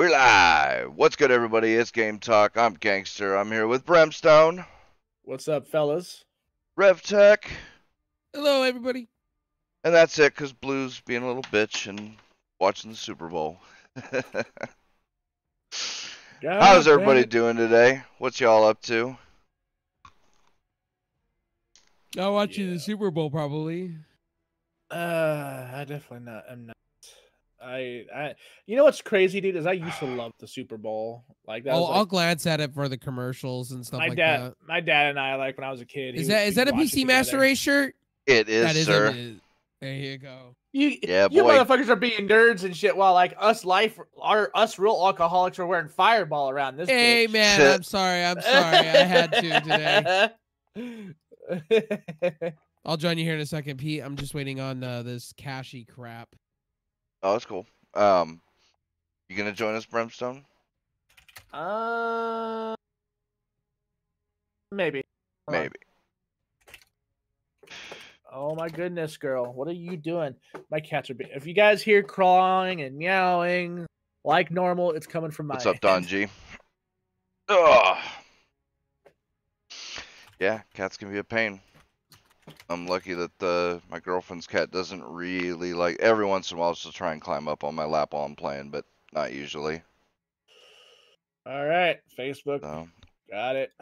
We're live. What's good, everybody? It's Game Talk. I'm Gangster. I'm here with Brimstone, What's up, fellas? RevTech, Hello, everybody. and that's it, because Blue's being a little bitch and watching the Super Bowl. How's everybody doing today? What's y'all up to? I'll watch you Yeah. the Super Bowl probably. Uh, I definitely not. I'm not. I, I, you know what's crazy, dude? Is I used to love the Super Bowl. Like that. I'll, was I'll glance at it for the commercials and stuff my like dad, that. my dad and I, like when I was a kid. Is that is that a PC Master. Race shirt? It is, that is sir. It is. There you go. You, Yeah, you boy. motherfuckers are being nerds and shit. While like us life, our us real alcoholics are wearing Fireball around this. Hey bitch. man, Shit. I'm sorry. I'm sorry. I had to today. I'll join you here in a second, Pete. I'm just waiting on uh, this cashy crap. Oh, that's cool. Um, you gonna join us, Brimstone? uh, maybe. Hold on. Maybe. Oh my goodness, girl. What are you doing? My cats are being. If you guys hear crawling and meowing like normal, it's coming from my. What's up, Don G? Ugh. Yeah, cats can be a pain. I'm lucky that uh, my girlfriend's cat doesn't really like. Every once in a while, she'll try and climb up on my lap while I'm playing, but not usually. All right, Facebook. So Got it.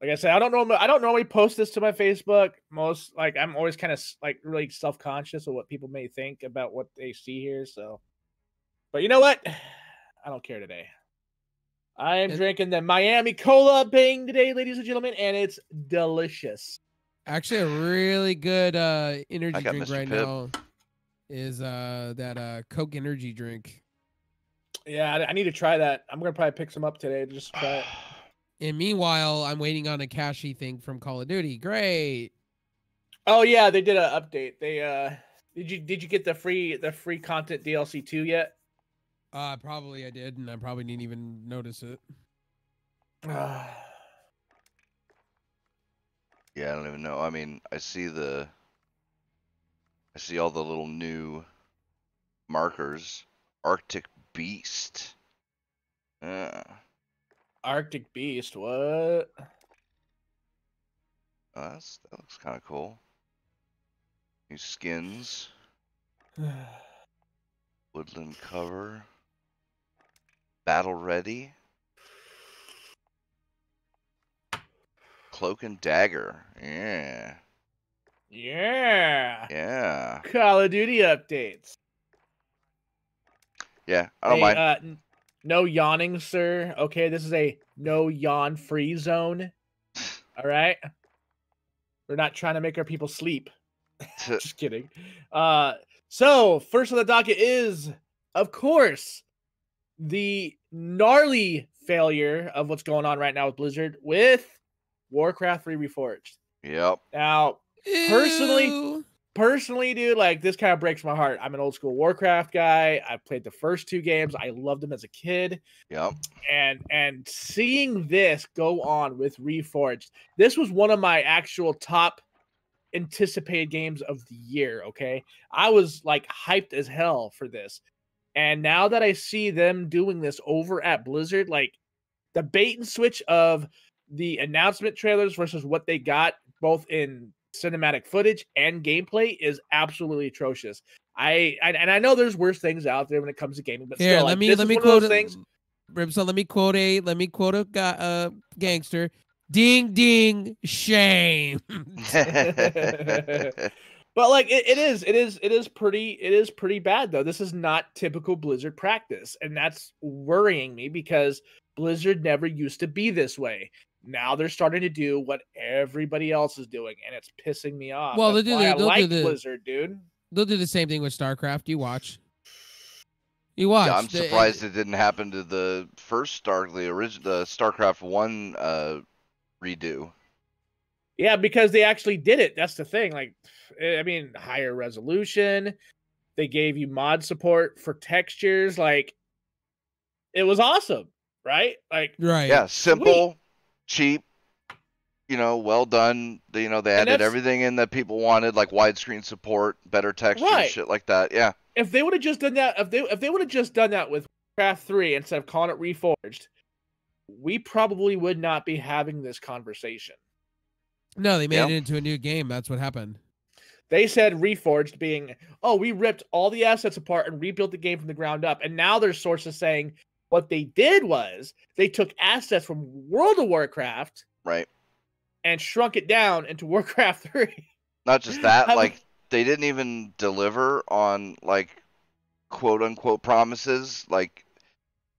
Like I said, I don't know. I don't normally post this to my Facebook. Most like I'm always kind of like really self conscious of what people may think about what they see here. So, but you know what? I don't care today. I am drinking the Miami Cola Bang today, ladies and gentlemen, and it's delicious. Actually, a really good uh, energy drink Mr. right Pibb. now is uh, that uh, Coke energy drink. Yeah, I, I need to try that. I'm gonna probably pick some up today to just try it. And meanwhile, I'm waiting on a cashy thing from Call of Duty. Great. Oh yeah, they did an update. They uh did you did you get the free the free content DLC two yet? Uh, probably I did, and I probably didn't even notice it. yeah, I don't even know. I mean, I see the, I see all the little new markers. Arctic Beast. Yeah. Arctic Beast, what? Oh, that's, that looks kind of cool. New skins, woodland cover, battle ready, cloak and dagger. Yeah, yeah. yeah, Call of Duty updates. yeah. I don't Hey, mind. uh, no yawning, sir. Okay, this is a no yawn free zone. All right. We're not trying to make our people sleep. Just kidding. Uh, so first on the docket is, of course, the gnarly failure of what's going on right now with Blizzard with Warcraft 3 Reforged. yep. Now, Personally- Ew. personally, dude, like this kind of breaks my heart. I'm an old school Warcraft guy. I played the first two games. I loved them as a kid. Yep. And and seeing this go on with Reforged, this was one of my actual top anticipated games of the year. Okay. I was like hyped as hell for this. And now that I see them doing this over at Blizzard, like the bait and switch of the announcement trailers versus what they got both in cinematic footage and gameplay is absolutely atrocious. I, I and I know there's worse things out there when it comes to gaming, but Here, still, let like, me this let me one of quote those a- things. Ribson, let me quote a let me quote a ga- uh, gangster. Ding ding shame. but like it, it is it is it is pretty it is pretty bad though this is not typical blizzard practice and that's worrying me because blizzard never used to be this way now they're starting to do what everybody else is doing and it's pissing me off Well, That's they'll do the- they'll do the- blizzard dude They'll do the same thing with StarCraft. You watch. You watch. Yeah, I'm The- surprised it didn't happen to the first Star, the original, the StarCraft One uh, redo. yeah because they actually did it that's the thing like eh, i mean higher resolution they gave you mod support for textures like it was awesome right like Right. Yeah, simple, cheap, you know, well done. You know, they added everything in that people wanted, like widescreen support, better texture, Right. shit like that. Yeah, if they would have just done that, if they if they would have just done that with Craft 3 instead of calling it Reforged, we probably would not be having this conversation. No, they made Yeah. it into a new game. That's what happened. They said Reforged being, oh, we ripped all the assets apart and rebuilt the game from the ground up. And now there's sources saying what they did was they took assets from World of Warcraft Right. and shrunk it down into Warcraft 3. Not just that, like they didn't even deliver on like quote unquote promises. Like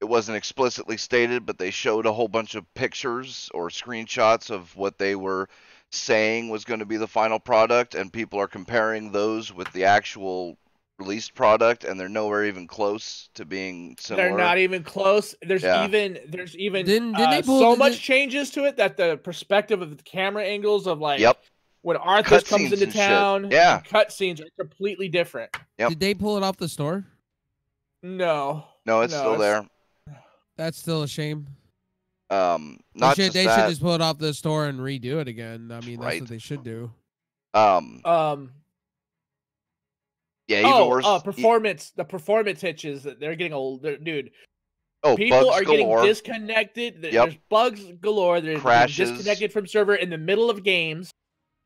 it wasn't explicitly stated, but they showed a whole bunch of pictures or screenshots of what they were saying was going to be the final product, and people are comparing those with the actual released product, and they're nowhere even close to being similar. They're not even close. There's Yeah. even there's even Didn't- didn't they uh, pull- so much they- changes to it that the perspective of the camera angles of like Yep. when Arthas Cutscenes comes into and shit. town, Yeah. cutscenes are completely different. Yep. Did they pull it off the store? No, No, it's No, still it's- there. That's still a shame. Um, They not should, just they that. should just pull it off the store and redo it again. I mean, that's Right. what they should do. Um, um, yeah, even oh, worse. uh, performance. The performance hitches that they're getting old. They're, dude, oh, people bugs are galore. getting disconnected. There- Yep. There's bugs galore. They're Crashes. disconnected from server in the middle of games.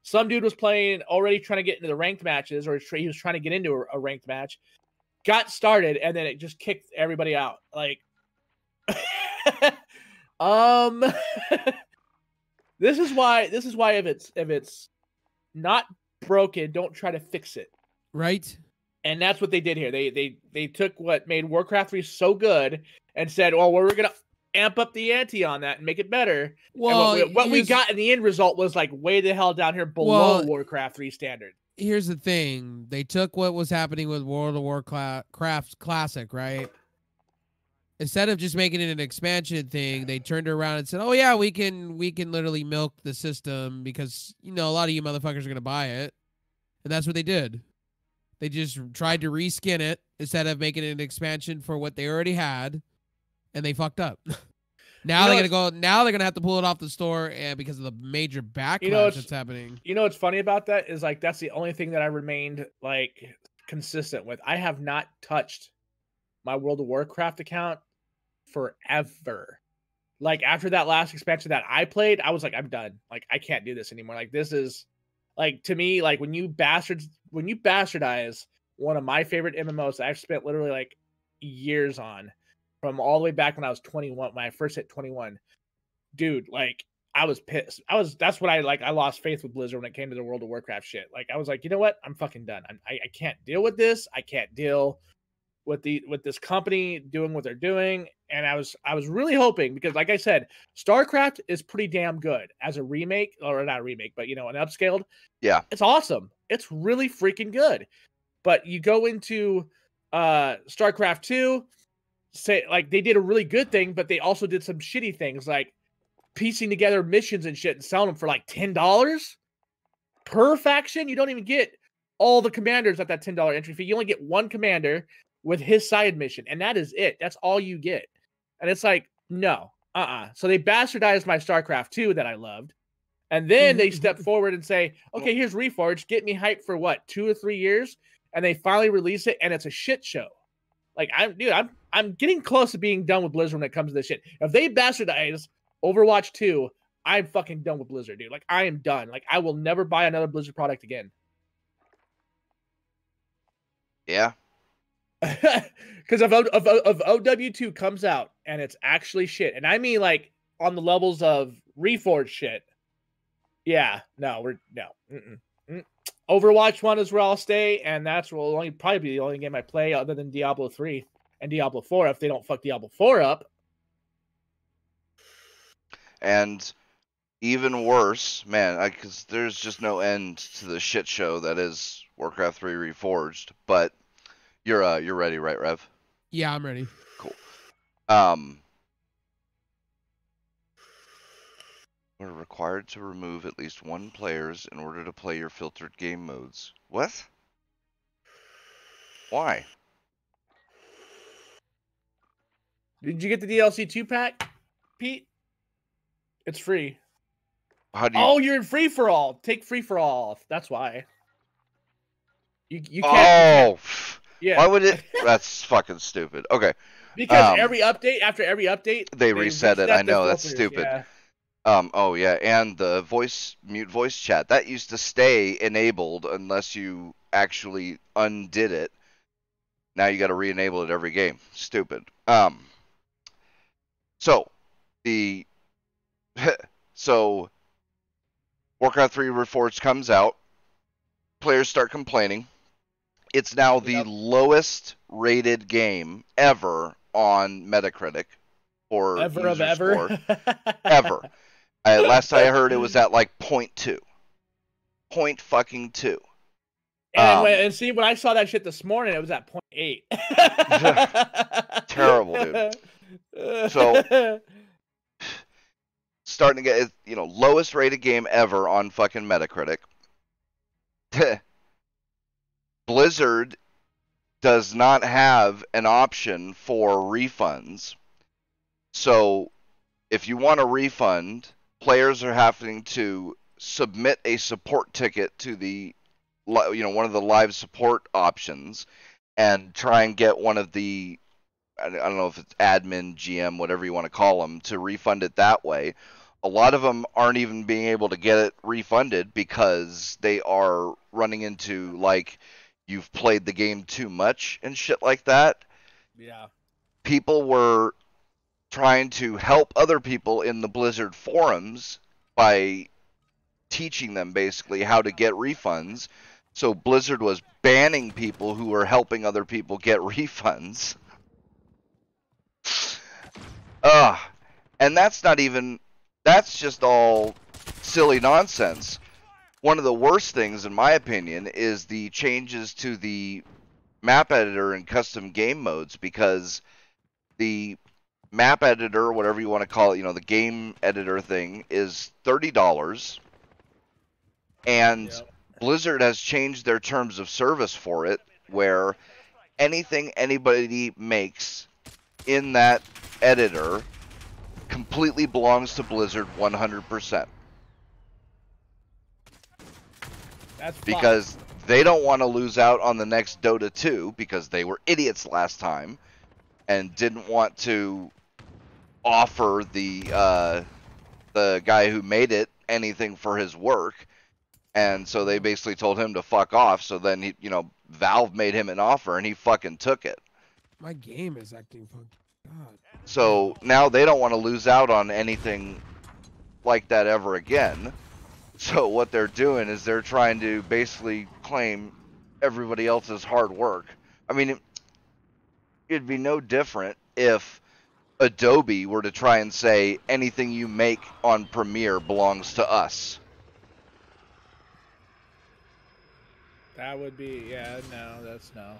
Some dude was playing already trying to get into the ranked matches, or he was trying to get into a, a ranked match. Got started, and then it just kicked everybody out. Like, um, this is why. This is why if it's if it's not broken, don't try to fix it Right? And that's what they did here. They they they took what made Warcraft 3 so good and said, oh, "Well, we're gonna amp up the ante on that and make it better." Well, and what, we, what we got in the end result was like way the hell down here below Well- Warcraft 3 standard. here's the thing they took what was happening with world of warcraft classic right instead of just making it an expansion thing they turned it around and said oh yeah we can we can literally milk the system because you know a lot of you motherfuckers are going to buy it and that's what they did they just tried to reskin it instead of making it an expansion for what they already had and they fucked up now know, they're gonna go now they're gonna have to pull it off the store and because of the major backlash it's- that's happening You know what's funny about that is like that's the only thing that I remained like consistent with. I have not touched my World of Warcraft account forever. Like after that last expansion that I played, I was like, I'm done. Like I can't do this anymore. Like this is like to me, like when you bastards when you bastardize one of my favorite MMOs that I've spent literally like years on from all the way back when I was 21, when I first hit 21. Dude, like I was pissed. I was that's what I like. I lost faith with Blizzard when it came to the World of Warcraft shit. Like I was like, you know what? I'm fucking done. I'm, I I can't deal with this. I can't deal with the with this company doing what they're doing. And I was I was really hoping because, like I said, StarCraft is pretty damn good as a remake or not a remake, but you know, an upscaled. Yeah. it's awesome. It's really freaking good. But you go into uh StarCraft two, say like they did a really good thing, but they also did some shitty things like piecing together missions and shit and selling them for like ten dollars per faction. You don't even get all the commanders at that ten dollar entry fee. You only get one commander with his side mission, and that is it. That's all you get. And it's like, no, uh uh So they bastardized my StarCraft 2 that I loved. And then they step forward and say, okay, here's Reforged. Get me hyped for what, two or three years? And they finally release it, and it's a shit show. Like I'm, dude, I'm, I'm getting close to being done with Blizzard when it comes to this shit. If they bastardize Overwatch 2, I'm fucking done with Blizzard, dude. Like I am done. Like I will never buy another Blizzard product again. Yeah. Because if, if, if OW2 comes out and it's actually shit, and I mean like on the levels of Reforged shit, yeah, no, we're no. Mm-mm, mm. Overwatch 1 is where I'll stay, and that's will only probably be the only game I play other than Diablo 3 and Diablo 4 if they don't fuck Diablo 4 up. And even worse, man, because there's just no end to the shit show that is Warcraft 3 Reforged. But you're uh you're ready, right, Rev? yeah i'm ready Cool. Um, we're required to remove at least one players in order to play your filtered game modes. What? Why? Did you get the DLC 2 pack, Pete? It's free. How do you? Oh, you're in free for all. Take free for all. That's why. You you can't- oh, yeah. why would it? That's fucking stupid. Okay. Because Um, every update after every update They reset it. I know, that's filters, stupid. yeah. Um, oh yeah, and the voice mute voice chat that used to stay enabled unless you actually undid it. Now you got to re-enable it every game. Stupid. Um. So the so Warcraft 3 Reforged comes out. Players start complaining. It's now the Yep. lowest rated game ever on Metacritic for Ever of ever. Ever. I, last I heard, it was at like point two. Point fucking two. And, Um, when, and see, when I saw that shit this morning, it was at point eight. Terrible, dude. So- Starting to get, you know, lowest rated game ever on fucking Metacritic. Blizzard does not have an option for refunds. So, if you want a refund, players are having to submit a support ticket to the you know one of the live support options and try and get one of the I don't know if it's admin, GM, whatever you want to call them, to refund it that way. A lot of them aren't even being able to get it refunded because they are running into like you've played the game too much and shit like that. yeah. People were trying to help other people in the Blizzard forums by teaching them basically how to get refunds. So Blizzard was banning people who were helping other people get refunds. Ugh. And that's not even that's just all silly nonsense. One of the worst things in my opinion is the changes to the map editor and custom game modes because the map editor, whatever you want to call it, you know, the game editor thing is $30 and Yep. Blizzard has changed their terms of service for it, where anything anybody makes in that editor completely belongs to Blizzard 100%. That's. Because they don't want to lose out on the next Dota 2 because they were idiots last time and didn't want to offer the uh, the guy who made it anything for his work. And so they basically told him to fuck off. So then he, you know, Valve made him an offer and he fucking took it. My game is acting funky. God. So now they don't want to lose out on anything like that ever again. So what they're doing is they're trying to basically claim everybody else's hard work. I mean, it, it'd be no different if Adobe were to try and say anything you make on Premiere belongs to us. that would be yeah. No, that's no.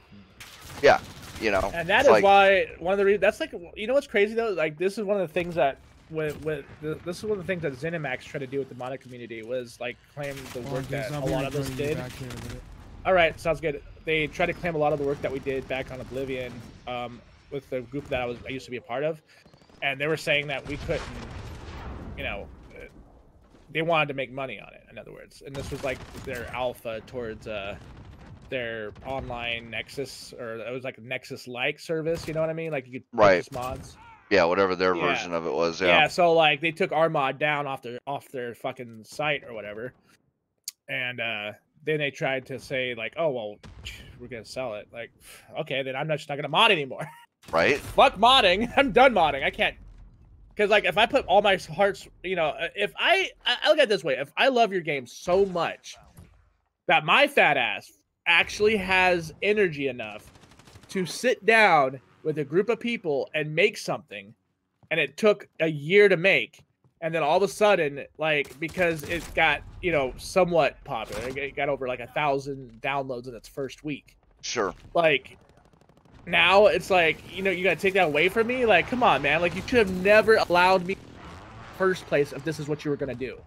Yeah, you know, And that is like- why one of the reasons that's like you know what's crazy though like this is one of the things that with, with the, this is one of the things that ZeniMax tried to do with the modded community was like claim the Well, work that I'll a lot of us did. back here in a. All right, sounds good. They tried to claim a lot of the work that we did back on Oblivion um, with the group that I was I used to be a part of, and they were saying that we couldn't, you know, uh, they wanted to make money on it. In other words, and this was like their alpha towards uh, their online Nexus or it was like a Nexus-like service. You know what I mean? Like you could Right. purchase mods. Yeah, whatever their Yeah. version of it was. Yeah. Yeah. so like they took our mod down off their off their fucking site or whatever, and uh then they tried to say like, oh well, we're gonna sell it. Like, okay, then I'm not just not gonna mod anymore. Right? Fuck modding. I'm done modding. I can't. Because like if I put all my hearts, you know, uh, if I I I look at it this way, if I love your game so much that my fat ass actually has energy enough to sit down with a group of people and make something, and it took a year to make, and then all of a sudden, like because it got you know somewhat popular, it- got over like a thousand downloads in its first week. Sure. like now it's like you know you gotta take that away from me? Like come on man. Like you should have never allowed me first place if this is what you were gonna do.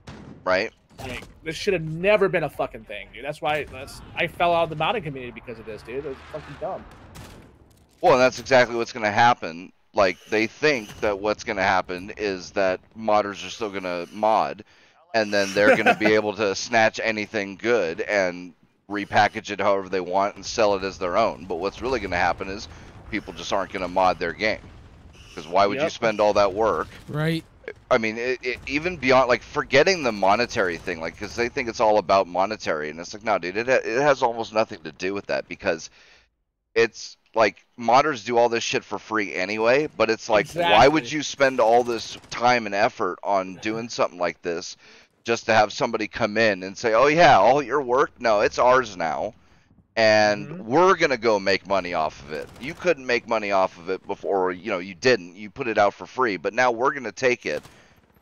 Right? like this should have never been a fucking thing dude. That's why that's i fell out of the modding community because of this dude. It was fucking dumb Well, and that's exactly what's going to happen. Like they think that what's going to happen is that modders are still going to mod, and then they're going to be able to snatch anything good and repackage it however they want and sell it as their own. But what's really going to happen is people just aren't going to mod their game. Because why would you spend all that work? Right. I mean, it, it, even beyond like forgetting the monetary thing, like because they think it's all about monetary, and it's like, no, dude, it it has almost nothing to do with that because it's like modders do all this shit for free anyway. But it's like, why would you spend all this time and effort on doing something like this just to have somebody come in and say, oh yeah, all your work, no, it's ours now. And Mhm. we're gonna go make money off of it. You couldn't make money off of it before, you know, you didn't. You put it out for free, but now we're gonna take it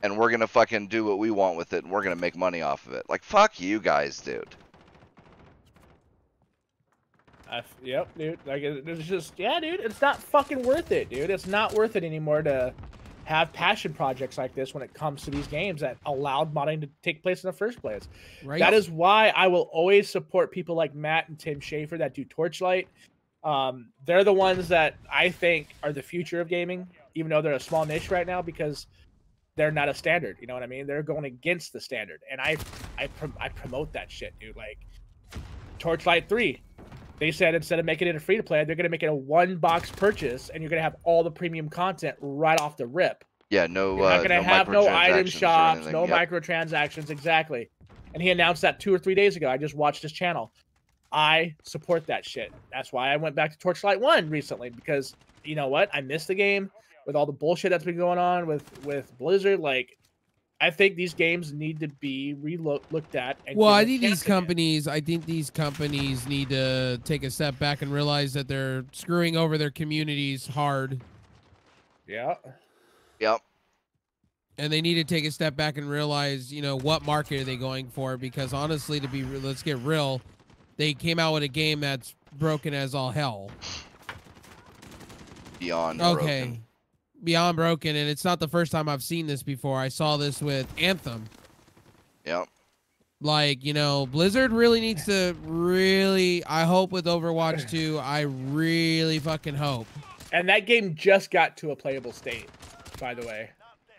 and we're gonna fucking do what we want with it, and we're gonna make money off of it. Like fuck you guys, dude. I f- yep, dude. Like it- it's just yeah, dude. It's not fucking worth it, dude. It's not worth it anymore to have passion projects like this when it comes to these games that allowed modding to take place in the first place. Right. That is why I will always support people like Matt and Tim Schafer that do Torchlight. Um, they're the ones that I think are the future of gaming, even though they're a small niche right now because they're not a standard. You know what I mean? They're going against the standard, and I, I, prom- I promote that shit, dude. Like Torchlight Three, they said instead of making it a free to play, they're gonna make it a one box purchase, and you're gonna have all the premium content right off the rip. Yeah, no. You're uh, not gonna no have no item shops, no Yep. microtransactions, exactly. And he announced that two or three days ago. I just watched his channel. I support that shit. That's why I went back to Torchlight One recently because you know what? I missed the game with all the bullshit that's been going on with with Blizzard. Like, I think these games need to be re-looked at. And Well, I think these companies, I think these companies need to take a step back and realize that they're screwing over their communities hard, Yeah. Yep. and they need to take a step back and realize, you know, what market are they going for? Because honestly, to be, re- let's get real, they came out with a game that's broken as all hell. Beyond Okay. broken. Beyond broken, and it's not the first time I've seen this before. I saw this with Anthem. Yep. Like, you know, Blizzard really needs to really I hope with Overwatch 2, I really fucking hope. And that game just got to a playable state, by the way.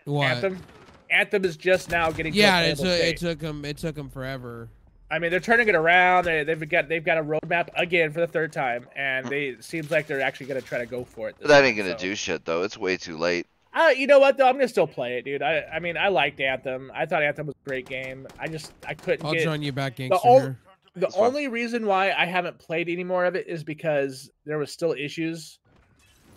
What? Anthem. Anthem is just now getting. Yeah, to a it, took state. it took them it took them forever. I mean, they're turning it around. They, they've got they've got a roadmap again for the third time, and they it seems like they're actually going to try to go for it. That time, ain't gonna so. do shit though. It's way too late. Uh, you know what though? I'm gonna still play it, dude. I I mean, I liked Anthem. I thought Anthem was a great game. I just I couldn't I'll get join you back, gangster. ol- the That's fine. only reason why I haven't played any more of it is because there was still issues.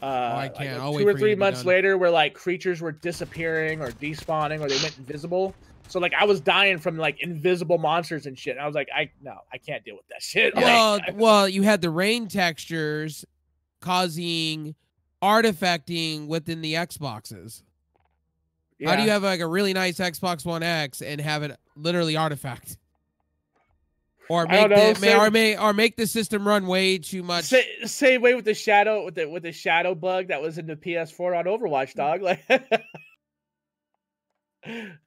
Uh, I can't. like I'll two for or three months later, where like creatures were disappearing or despawning or they went invisible. So like I was dying from like invisible monsters and shit. And I was like, I no, I can't deal with that shit. Like, Well, I- well, you had the rain textures causing artifacting within the Xboxes. How do you have like a really nice Xbox One X and have it literally artifact? Or make know, the may, or may or make the system run way too much. Sa- same way with the shadow with the with the shadow bug that was in the PS4 on Overwatch, mm. dog. Like,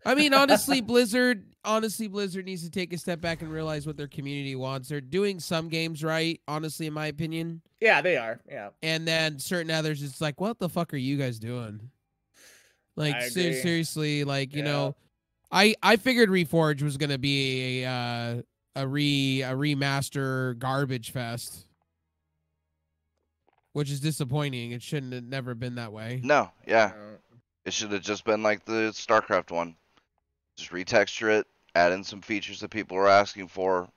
I mean, honestly, Blizzard, honestly, Blizzard needs to take a step back and realize what their community wants. They're doing some games right, honestly, in my opinion, yeah, they are. Yeah, and then certain others, it's like, what the fuck are you guys doing? Like, ser- seriously, like you Yeah. know, I I figured Reforge was gonna be a uh, a re a remaster garbage fest, which is disappointing. It shouldn't have never been that way. No, yeah. Uh, It should have just been like the StarCraft one. Just retexture it, add in some features that people are asking for,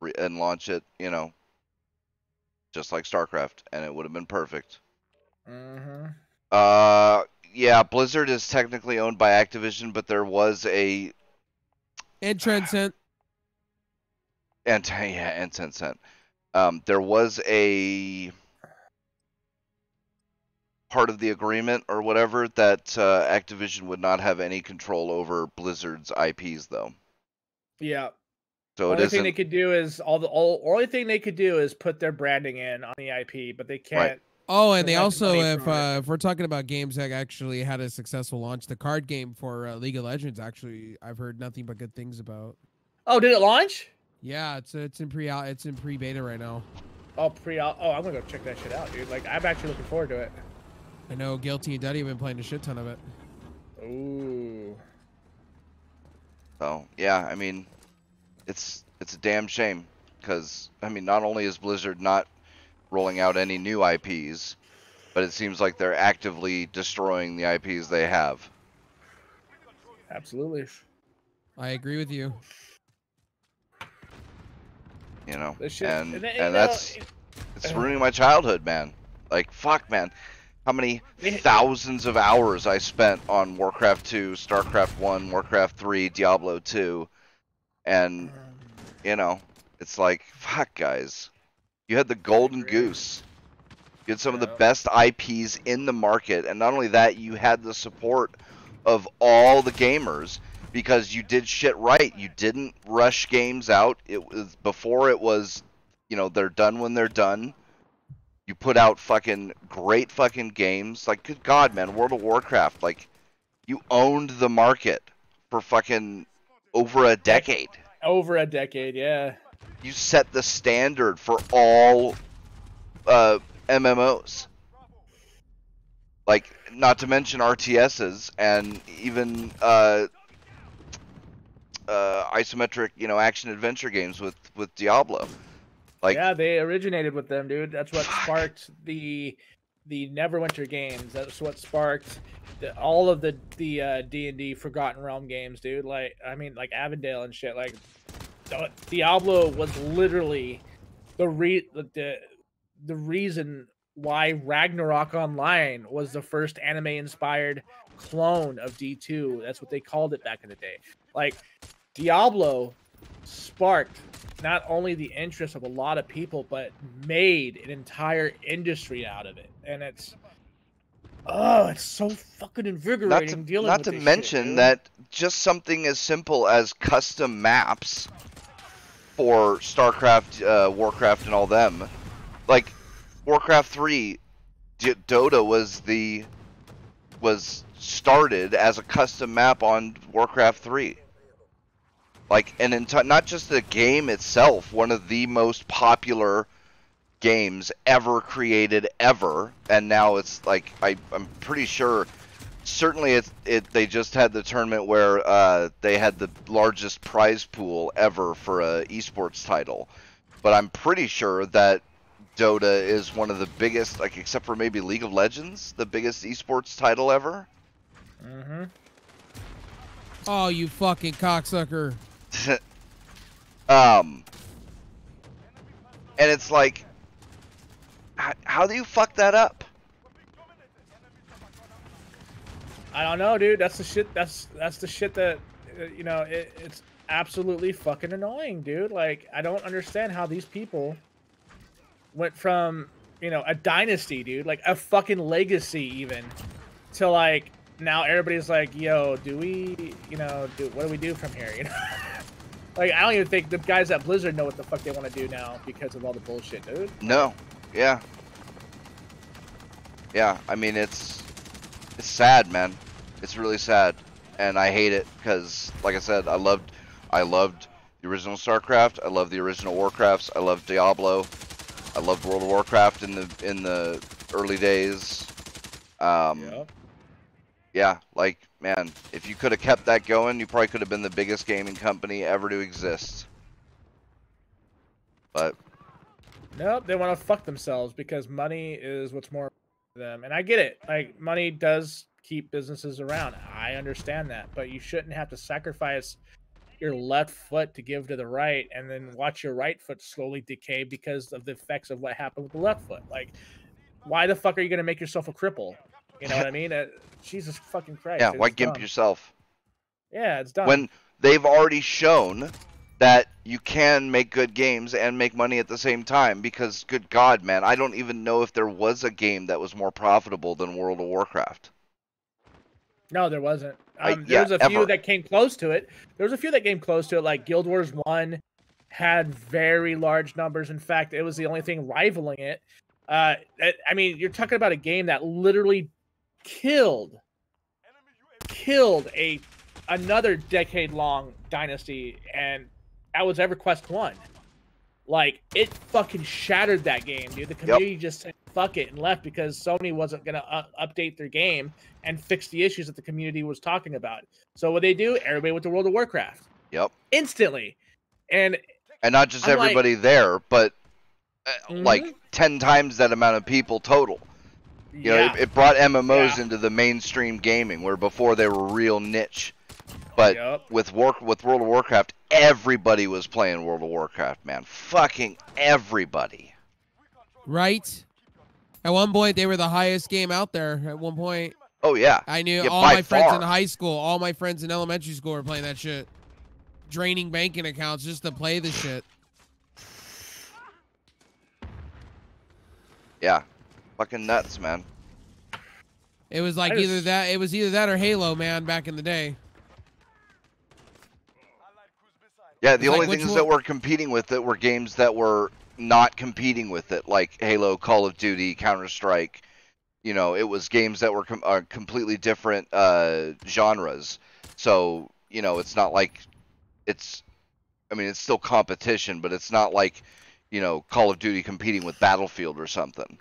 re- and launch it. You know, just like StarCraft, and it would have been perfect. mhm. Uh, yeah. Blizzard is technically owned by Activision, but there was a And Transcend, and yeah, and Tencent. Um, there was a part of the agreement or whatever that uh, Activision would not have any control over Blizzard's IPs, though. Yeah. So it only thing isn't. they could do is all the all, only thing they could do is put their branding in on the IP, but they can't. Oh, and They they also, if uh, if we're talking about games that actually had a successful launch, the card game for uh, League of Legends, actually, I've heard nothing but good things about. Oh, did it launch? Yeah, it's it's in pre it's in pre beta right now. Oh, pre. Oh, I'm gonna go check that shit out, dude. Like, I'm actually looking forward to it. I know Guilty and Duddy have been playing a shit ton of it. Ooh. So yeah, I mean, it's it's a damn shame because I mean, not only is Blizzard not rolling out any new IPs, but it seems like they're actively destroying the IPs they have. Absolutely. I agree with you. You know, This shit, and and, then, and know, that's it's ruining my childhood, man. Like fuck, man. How many thousands of hours I spent on Warcraft 2, StarCraft 1, Warcraft 3, Diablo 2, and you know, it's like fuck, guys. You had the golden goose. You had some of the best IPs in the market, and not only that, you had the support of all the gamers because you did shit right. You didn't rush games out. It was before it was, you know, they're done when they're done. You put out fucking great fucking games. Like, good God, man, World of Warcraft. Like, you owned the market for fucking over a decade. over a decade, yeah. You set the standard for all uh, MMOs. Like, not to mention RTSs and even uh, uh, isometric, you know, action adventure games with with Diablo. Like, yeah, they originated with them, dude. That's what Fuck. sparked the the Neverwinter games. That's what sparked the, all of the the uh, D and D Forgotten Realm games, dude. Like, I mean, like Icewind Dale and shit. Like, Diablo was literally the re the- the the reason why Ragnarok Online was the first anime inspired clone of D2. That's what they called it back in the day. Like Diablo sparked not only the interest of a lot of people, but made an entire industry out of it. And it's oh, it's so fucking not invigorating to, not to this shit, mention dude. that just something as simple as custom maps for StarCraft, uh, Warcraft, and all them, like Warcraft Three, D- Dota was the was started as a custom map on Warcraft Three. Like an enti- not just the game itself, one of the most popular games ever created ever, and now it's like I I'm pretty sure certainly it's it they just had the tournament where uh, they had the largest prize pool ever for a esports title but i'm pretty sure that dota is one of the biggest like except for maybe league of legends the biggest esports title ever Mhm. Oh, you fucking cocksucker. um and it's like how, how do you fuck that up I don't know, dude. That's the shit. That's that's the shit that uh, you know. It, it's absolutely fucking annoying, dude. Like I don't understand how these people went from you know a dynasty, dude, like a fucking legacy, even to like now everybody's like, yo, do we, you know, do what do we do from here? You know. Like I don't even think the guys at Blizzard know what the fuck they want to do now because of all the bullshit, dude. No. Yeah. Yeah, I mean it's it's sad, man. It's really sad, and I hate it because, like I said, I loved I loved the original StarCraft. I loved the original Warcrafts. I loved Diablo. I loved World of Warcraft in the in the early days. Um, Yep. Yeah, like man, if you could have kept that going, you probably could have been the biggest gaming company ever to exist. But Nope, they want to fuck themselves because money is what's more to them. And I get it. Like money does keep businesses around. I understand that, but you shouldn't have to sacrifice your left foot to give to the right and then watch your right foot slowly decay because of the effects of what happened with the left foot. Like why the fuck are you going to make yourself a cripple? You know what I mean? Uh, Jesus fucking Christ. yeah, why gimp dumb. yourself? Yeah, it's dumb. when they've already shown that you can make good games and make money at the same time because good god man i don't even know if there was a game that was more profitable than world of warcraft No, there wasn't. I- Um, yeah, there was a few ever. that came close to it. There was a few that came close to it. Like Guild Wars One had very large numbers. In fact, it was the only thing rivaling it. Uh, I- I mean, you're talking about a game that literally killed, killed a another decade long dynasty, and that was EverQuest One. Like it fucking shattered that game, dude. The community just said fuck it and left because Sony wasn't gonna uh, update their game and fix the issues that the community was talking about. So what they do? Everybody went to World of Warcraft yep instantly, and and not just I'm like- everybody there but uh, like Mhm. 10 times that amount of people total You know, it, it brought MMOs into the mainstream gaming, where before they were real niche. But Yup. with war, with World of Warcraft, everybody was playing World of Warcraft, man. Fucking everybody. Right? At one point, they were the highest game out there. At one point, Oh yeah. I knew Yeah, all by my friends far. in high school, all my friends in elementary school were playing that shit. Draining banking accounts just to play the shit. Yeah. Fucking nuts, man. It was like I either just- that, it was either that or Halo, man, back in the day. Yeah, the It's like, only things one- that were competing with it were games that were not competing with it, like Halo, Call of Duty, Counter Strike. You know, it was games that were com- uh, completely different uh, genres. So you know, it's not like it's. I mean, it's still competition, but it's not like you know Call of Duty competing with Battlefield or something.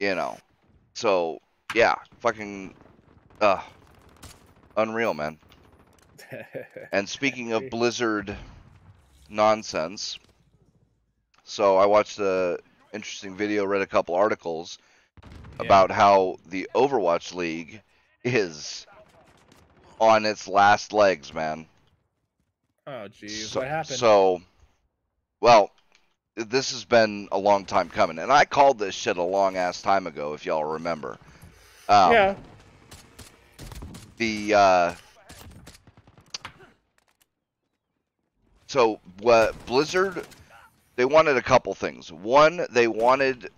You know, so yeah, fucking, uh, unreal, man. And speaking of. Blizzard nonsense, so I watched a interesting video, read a couple articles Yeah. about how the Overwatch League is on its last legs, man. oh jeez, so, what happened? So, well, this has been a long time coming, and I called this shit a long ass time ago, if y'all remember. Um, yeah, the uh so what blizzard they wanted a couple things. One they wanted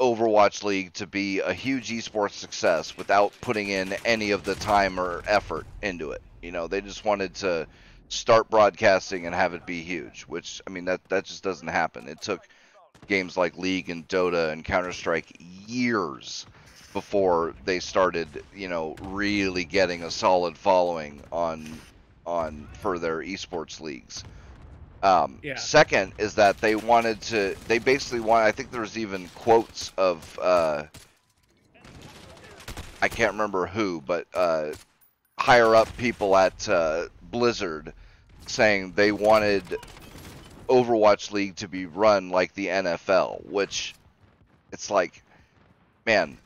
overwatch league to be a huge esports success without putting in any of the time or effort into it. You know they just wanted to start broadcasting and have it be huge which i mean that that just doesn't happen it took games like league and dota and counter-strike years before they started, you know, really getting a solid following on on for their esports leagues. Um, Yeah. Second is that they wanted to. They basically want. I think there's even quotes of. Uh, I can't remember who, but uh, higher up people at uh, Blizzard saying they wanted Overwatch League to be run like the NFL, which it's like, man,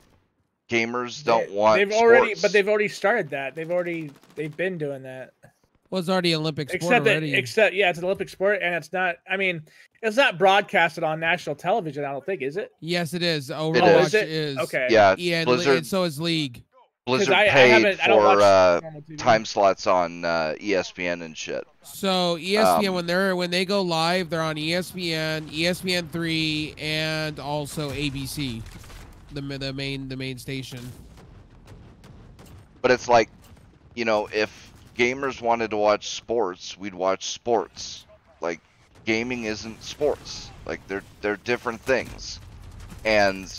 gamers don't They- want. They've already, but they've already started that. They've already, they've been doing that. Well, it's already Olympic sport except that, already. except yeah, it's an Olympic sport, and it's not. I mean, it's not broadcasted on national television. I don't think is it? yes, it is. is. Overwatch oh, Is it? is. Okay. Yeah, Yeah, Blizzard. and so is League. Blizzard I- I paid I for watch uh, time slots on uh, ESPN and shit. So ESPN Um, when they're when they go live, they're on ESPN, ESPN three, and also ABC, the the main the main station. But it's like, you know, if gamers wanted to watch sports, we'd watch sports. Like, gaming isn't sports. Like, they're they're different things. And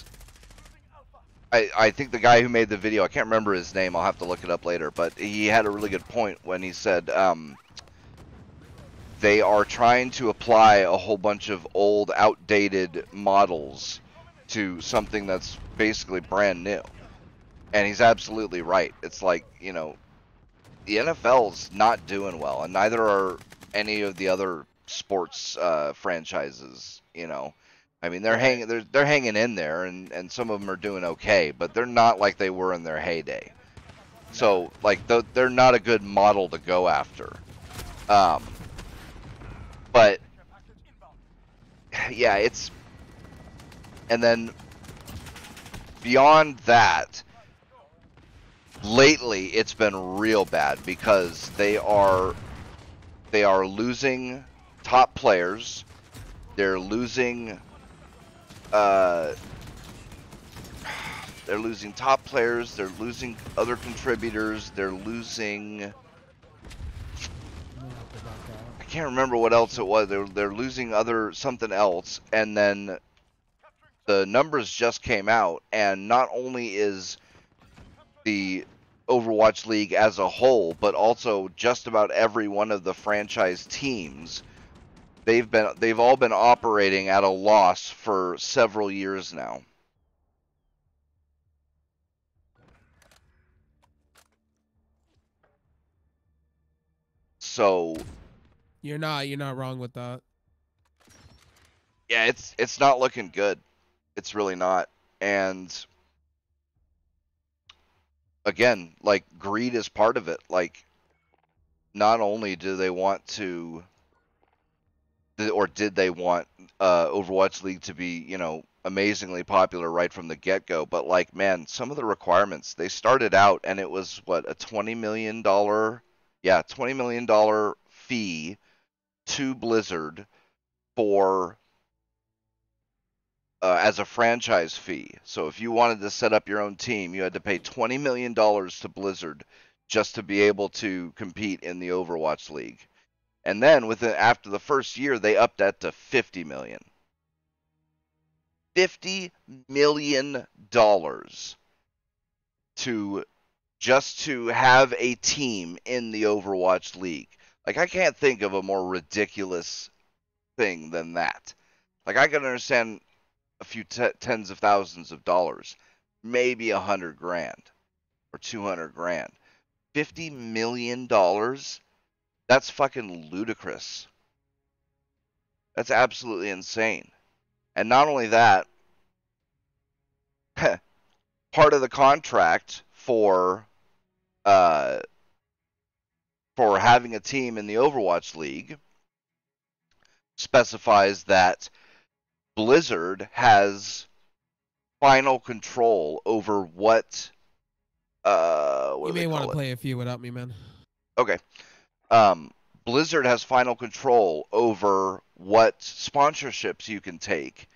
I I think the guy who made the video, I can't remember his name. I'll have to look it up later. But he had a really good point when he said. Um, they are trying to apply a whole bunch of old, outdated models to something that's basically brand new. And he's absolutely right. It's like, you know, the NFL's not doing well, and neither are any of the other sports uh, franchises, you know. I mean, they're hanging they're they're hanging in there and and some of them are doing okay, but they're not like they were in their heyday. So, like th- they're not a good model to go after. Um but yeah, it's and then beyond that, lately it's been real bad because they are they are losing top players. They're losing uh they're losing top players, they're losing other contributors, they're losing I can't remember what else it was. They're they're losing other something else, and then the numbers just came out, and not only is the Overwatch League as a whole, but also just about every one of the franchise teams, they've been they've all been operating at a loss for several years now. So You're not you're not wrong with that. yeah, it's it's not looking good. It's really not. and again, like greed is part of it. Like, not only do they want to, or did they want uh, Overwatch League to be, you know, amazingly popular right from the get go, but like, man, some of the requirements they started out and it was what a twenty million dollar, yeah, twenty million dollar fee to Blizzard for uh, as a franchise fee. So if you wanted to set up your own team, you had to pay twenty million dollars to Blizzard just to be able to compete in the Overwatch League. And then within after the first year, they upped that to fifty million. Fifty million dollars to just to have a team in the Overwatch League. Like I can't think of a more ridiculous thing than that. Like I can understand a few t- tens of thousands of dollars, maybe a hundred grand or two hundred grand. Fifty million dollars? That's fucking ludicrous. That's absolutely insane. And not only that, part of the contract for uh, for having a team in the Overwatch League specifies that Blizzard has final control over what. Uh, what you may want to play a few without me, man. Okay. Um, Blizzard has final control over what sponsorships you can take,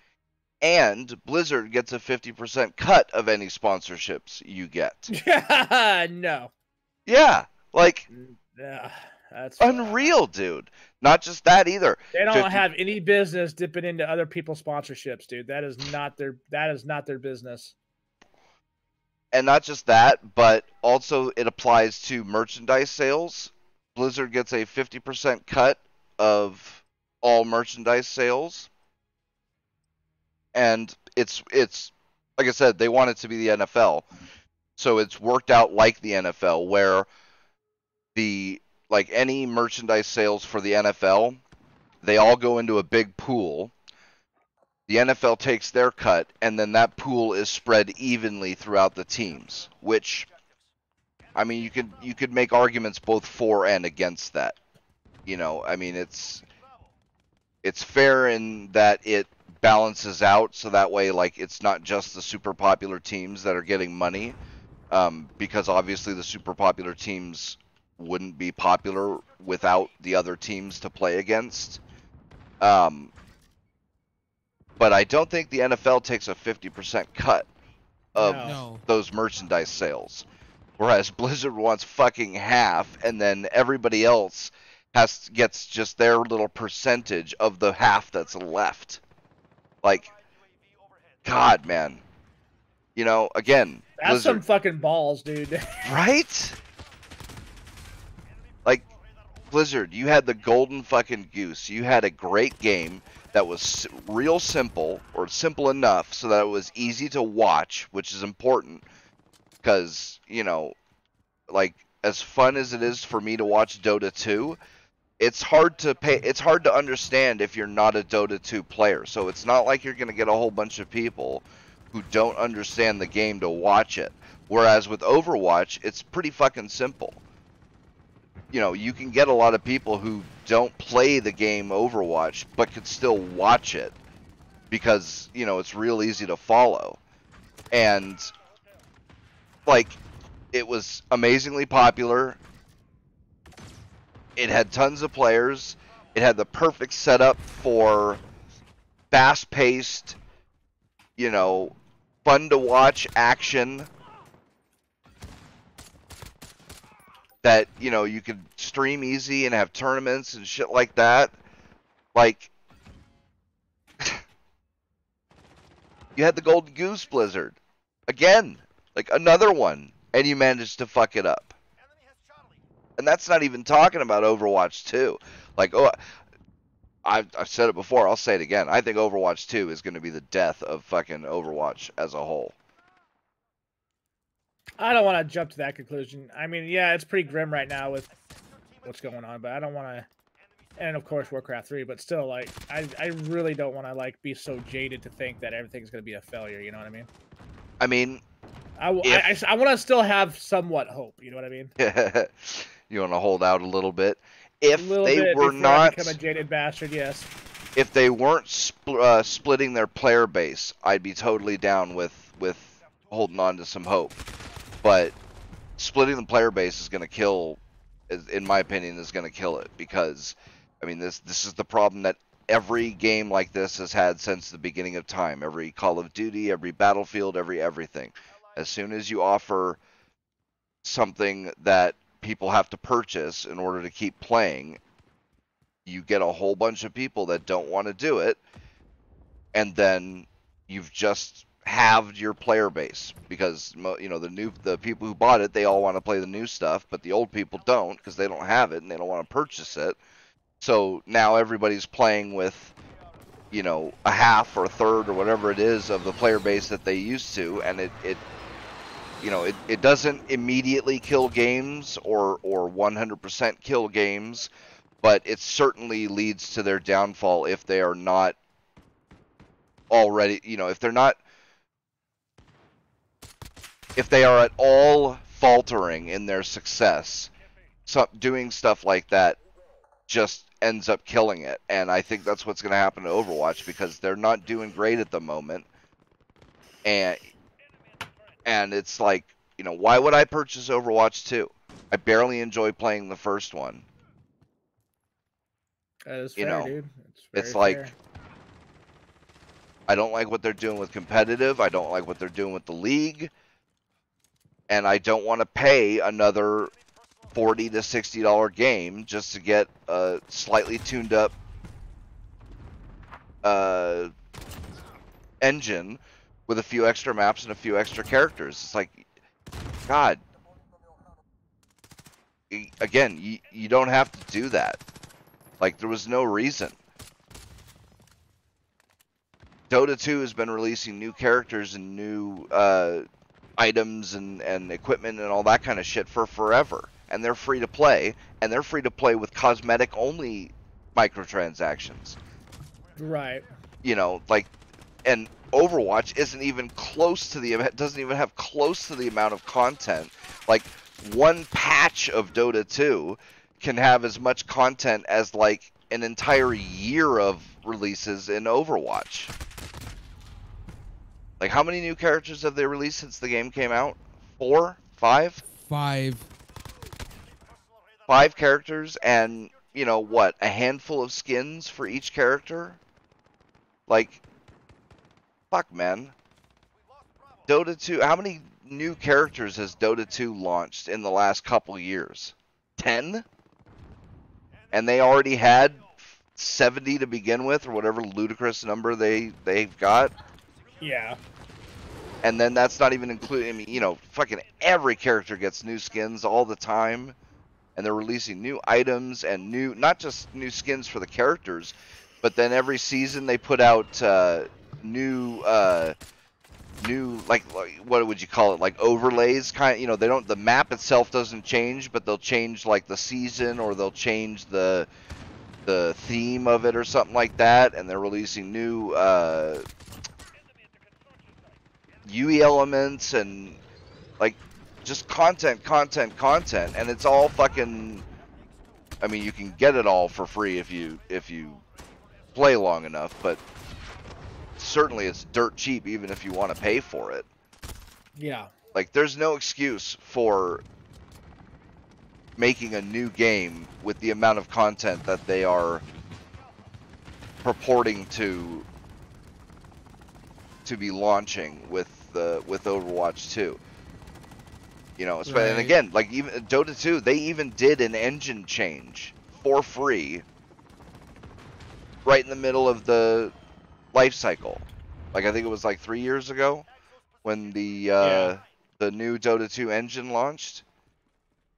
and Blizzard gets a 50% cut of any sponsorships you get. no. Yeah, like Yeah, that's unreal, dude. Not just that either. They don't 50 have any business dipping into other people's sponsorships, dude. That is not their that is not their business. And not just that, but also it applies to merchandise sales. Blizzard gets a 50% cut of all merchandise sales. And it's it's like I said, they want it to be the NFL. So it's worked out like the NFL where the like any merchandise sales for the NFL, they all go into a big pool. The NFL takes their cut, and then that pool is spread evenly throughout the teams. Which, I mean, you could you could make arguments both for and against that. You know, I mean, it's it's fair in that it balances out, so that way, like, it's not just the super popular teams that are getting money, um, because obviously the super popular teams wouldn't be popular without the other teams to play against. Um, but I don't think the NFL takes a 50% cut of No. No. those merchandise sales. Whereas Blizzard wants fucking half, and then everybody else has gets just their little percentage of the half that's left. Like, God, man. You know, again, That's some fucking balls, dude. right? Like, Blizzard, you had the golden fucking goose. You had a great game that was real simple, or simple enough so that it was easy to watch, which is important. Because, you know, like, as fun as it is for me to watch Dota 2, it's hard to pay it's hard to understand if you're not a Dota 2 player. So it's not like you're to get a whole bunch of people who don't understand the game to watch it. Whereas with Overwatch, it's pretty fucking simple. You know, you can get a lot of people who don't play the game Overwatch but could still watch it because, you know, it's real easy to follow. And like it was amazingly popular. It had tons of players. It had the perfect setup for fast-paced, you know, fun to watch action that, you know, you could stream easy and have tournaments and shit like that. Like you had the Golden Goose Blizzard. Again, like another one and you managed to fuck it up. And that's not even talking about Overwatch 2. Like, oh, I've, I've said it before. I'll say it again. I think Overwatch 2 is going to be the death of fucking Overwatch as a whole. I don't want to jump to that conclusion. I mean, yeah, it's pretty grim right now with what's going on, but I don't want to. and of course Warcraft 3, but still like I I really don't want to like be so jaded to think that everything's going to be a failure, you know what I mean? I mean, I If- I, I, want to still have somewhat hope, you know what I mean? you want to hold out a little bit. If little they bit were I not, become a jaded bastard, yes. if they weren't spl- uh, splitting their player base, I'd be totally down with with holding on to some hope. But splitting the player base is going to kill, in my opinion, is going to kill it because, I mean, this this is the problem that every game like this has had since the beginning of time. Every Call of Duty, every Battlefield, every everything. As soon as you offer something that people have to purchase in order to keep playing, you get a whole bunch of people that don't want to do it, and then you've just halved your player base because you know the new the people who bought it they all want to play the new stuff, but the old people don't because they don't have it and they don't want to purchase it. So now everybody's playing with you know a half or a third or whatever it is of the player base that they used to, and it it you know it, it doesn't immediately kill games or or 100% kill games but it certainly leads to their downfall if they are not already you know if they're not if they are at all faltering in their success so doing stuff like that just ends up killing it. And i think that's what's going to happen to overwatch because they're not doing great at the moment. And and it's like you know why would i purchase overwatch 2 i barely enjoy playing the first one That is You fair, know, dude. it's very like- I don't like what they're doing with competitive. I don't like what they're doing with the league. And I don't want to pay another 40 to 60 dollar game just to get a slightly tuned up uh engine with a few extra maps and a few extra characters. It's like god. Again, you, you don't have to do that. Like there was no reason. Dota 2 has been releasing new characters and new uh, items and, and equipment and all that kind of shit for forever. And they're free to play, and they're free to play with cosmetic only microtransactions. right. You know, like, and Overwatch isn't even close to the doesn't even have close to the amount of content. Like one patch of Dota 2 can have as much content as like an entire year of releases in Overwatch. Like how many new characters have they released since the game came out? Four? Five? Five. Five characters and, you know, what, a handful of skins for each character? Like fuck man. Dota 2, how many new characters has Dota 2 launched in the last couple years? 10? And they already had 70 to begin with or whatever ludicrous number they they've got. Yeah. and then that's not even including. I mean, you know, fucking every character gets new skins all the time, and they're releasing new items and new, not just new skins for the characters, but then every season they put out uh, new, uh, new like, what would you call it? Like overlays, kind. of, You know, they don't. The map itself doesn't change, but they'll change like the season or they'll change the the theme of it or something like that, and they're releasing new. Uh, UI elements and like just content, content, content, and it's all fucking. I mean, you can get it all for free if you if you play long enough, but certainly it's dirt cheap even if you want to pay for it. Yeah. Like, there's no excuse for making a new game with the amount of content that they are purporting to to be launching with the with Overwatch 2. You know, espe- and again, like even Dota 2, they even did an engine change for free right in the middle of the life cycle. Like I think it was like 3 years ago when the uh Yeah. the new Dota 2 engine launched.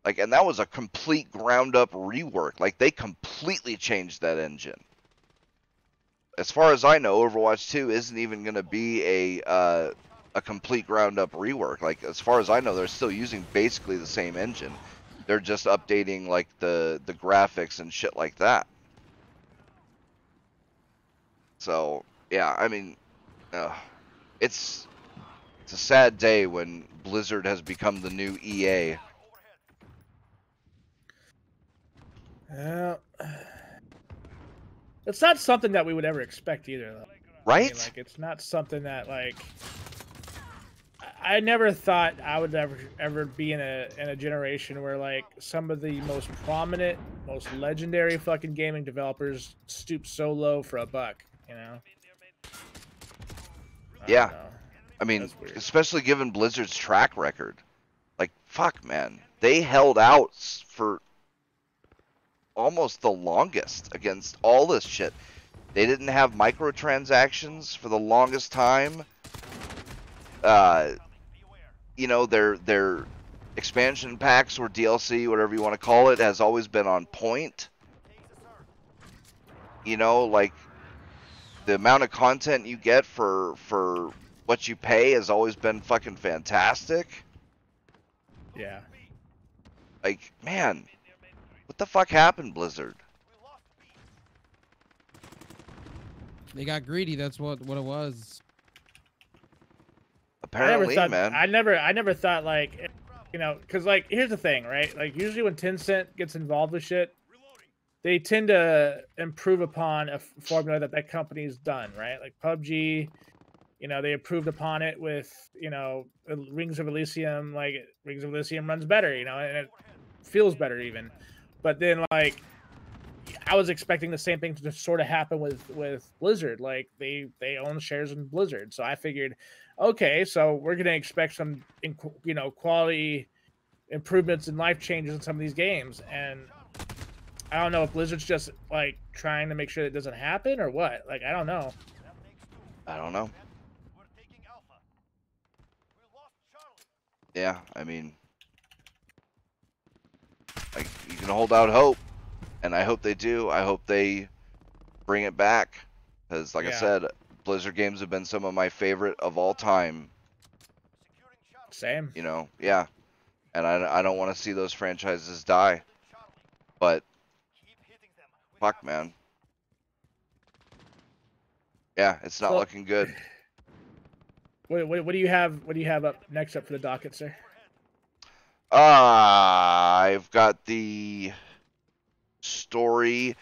Like and that was a complete ground up rework. Like they completely changed that engine. As far as I know, Overwatch 2 isn't even going to be a uh, a complete ground up rework. Like as far as I know, they're still using basically the same engine. They're just updating like the the graphics and shit like that. So yeah, I mean, uh, it's it's a sad day when Blizzard has become the new EA. Yeah. It's not something that we would ever expect either, though. I mean, Right? like, it's not something that like. I- I never thought I would ever ever be in a in a generation where like some of the most prominent, most legendary fucking gaming developers stoop so low for a buck. You know. Yeah. know. I mean, especially given Blizzard's track record. Like, fuck, man. They held out for almost the longest against all this shit. They didn't have microtransactions for the longest time. Uh, you know, their their expansion packs or DLC, whatever you want to call it, has always been on point. You know, like the amount of content you get for for what you pay has always been fucking fantastic. Yeah. Like, man, what the fuck happened, Blizzard? They got greedy. That's what what it was. I never Apparently, thought. man. I never. I never thought like, you know, because like here's the thing, right? Like usually when Tencent gets involved with shit, they tend to improve upon a formula that that company's done, right? Like PUBG, you know, they improved upon it with you know uh, Rings of Elysium. Like Rings of Elysium runs better, you know, and it feels better even. But then like. I was expecting the same thing to sort of happen with with Blizzard. Like they they own shares in Blizzard, so I figured okay, so we're to expect some, you know, quality improvements and life changes in some of these games. And I don't know if Blizzard's just like trying to make sure that doesn't happen or what. Like, I don't know. I don't know. Yeah, I mean, like you can hold out hope, and I hope they do. I hope they bring it back, because like I said, Blizzard games have been some of my favorite of all time. Same. You know, yeah, and I I don't want to see those franchises die, but fuck, man. Yeah, it's not So- looking good. What, what, what do you have? What do you have up next up for the docket, sir? Uh, I've got the story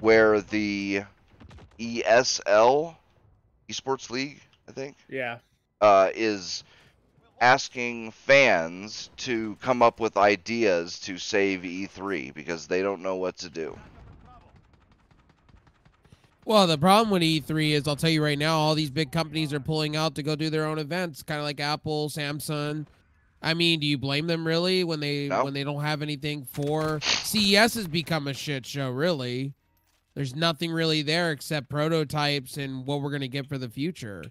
where the ESL, Esports League, I think, Yeah. uh, is asking fans to come up with ideas to save E3 because they don't know what to do. Well, the problem with E3 is I'll tell you right now, all these big companies are pulling out to go do their own events, kind of like Apple, Samsung. I mean, do you blame them really when they No. when they don't have anything for CES has become a shit show, really. There's nothing really there except prototypes and what we're going to get for the future.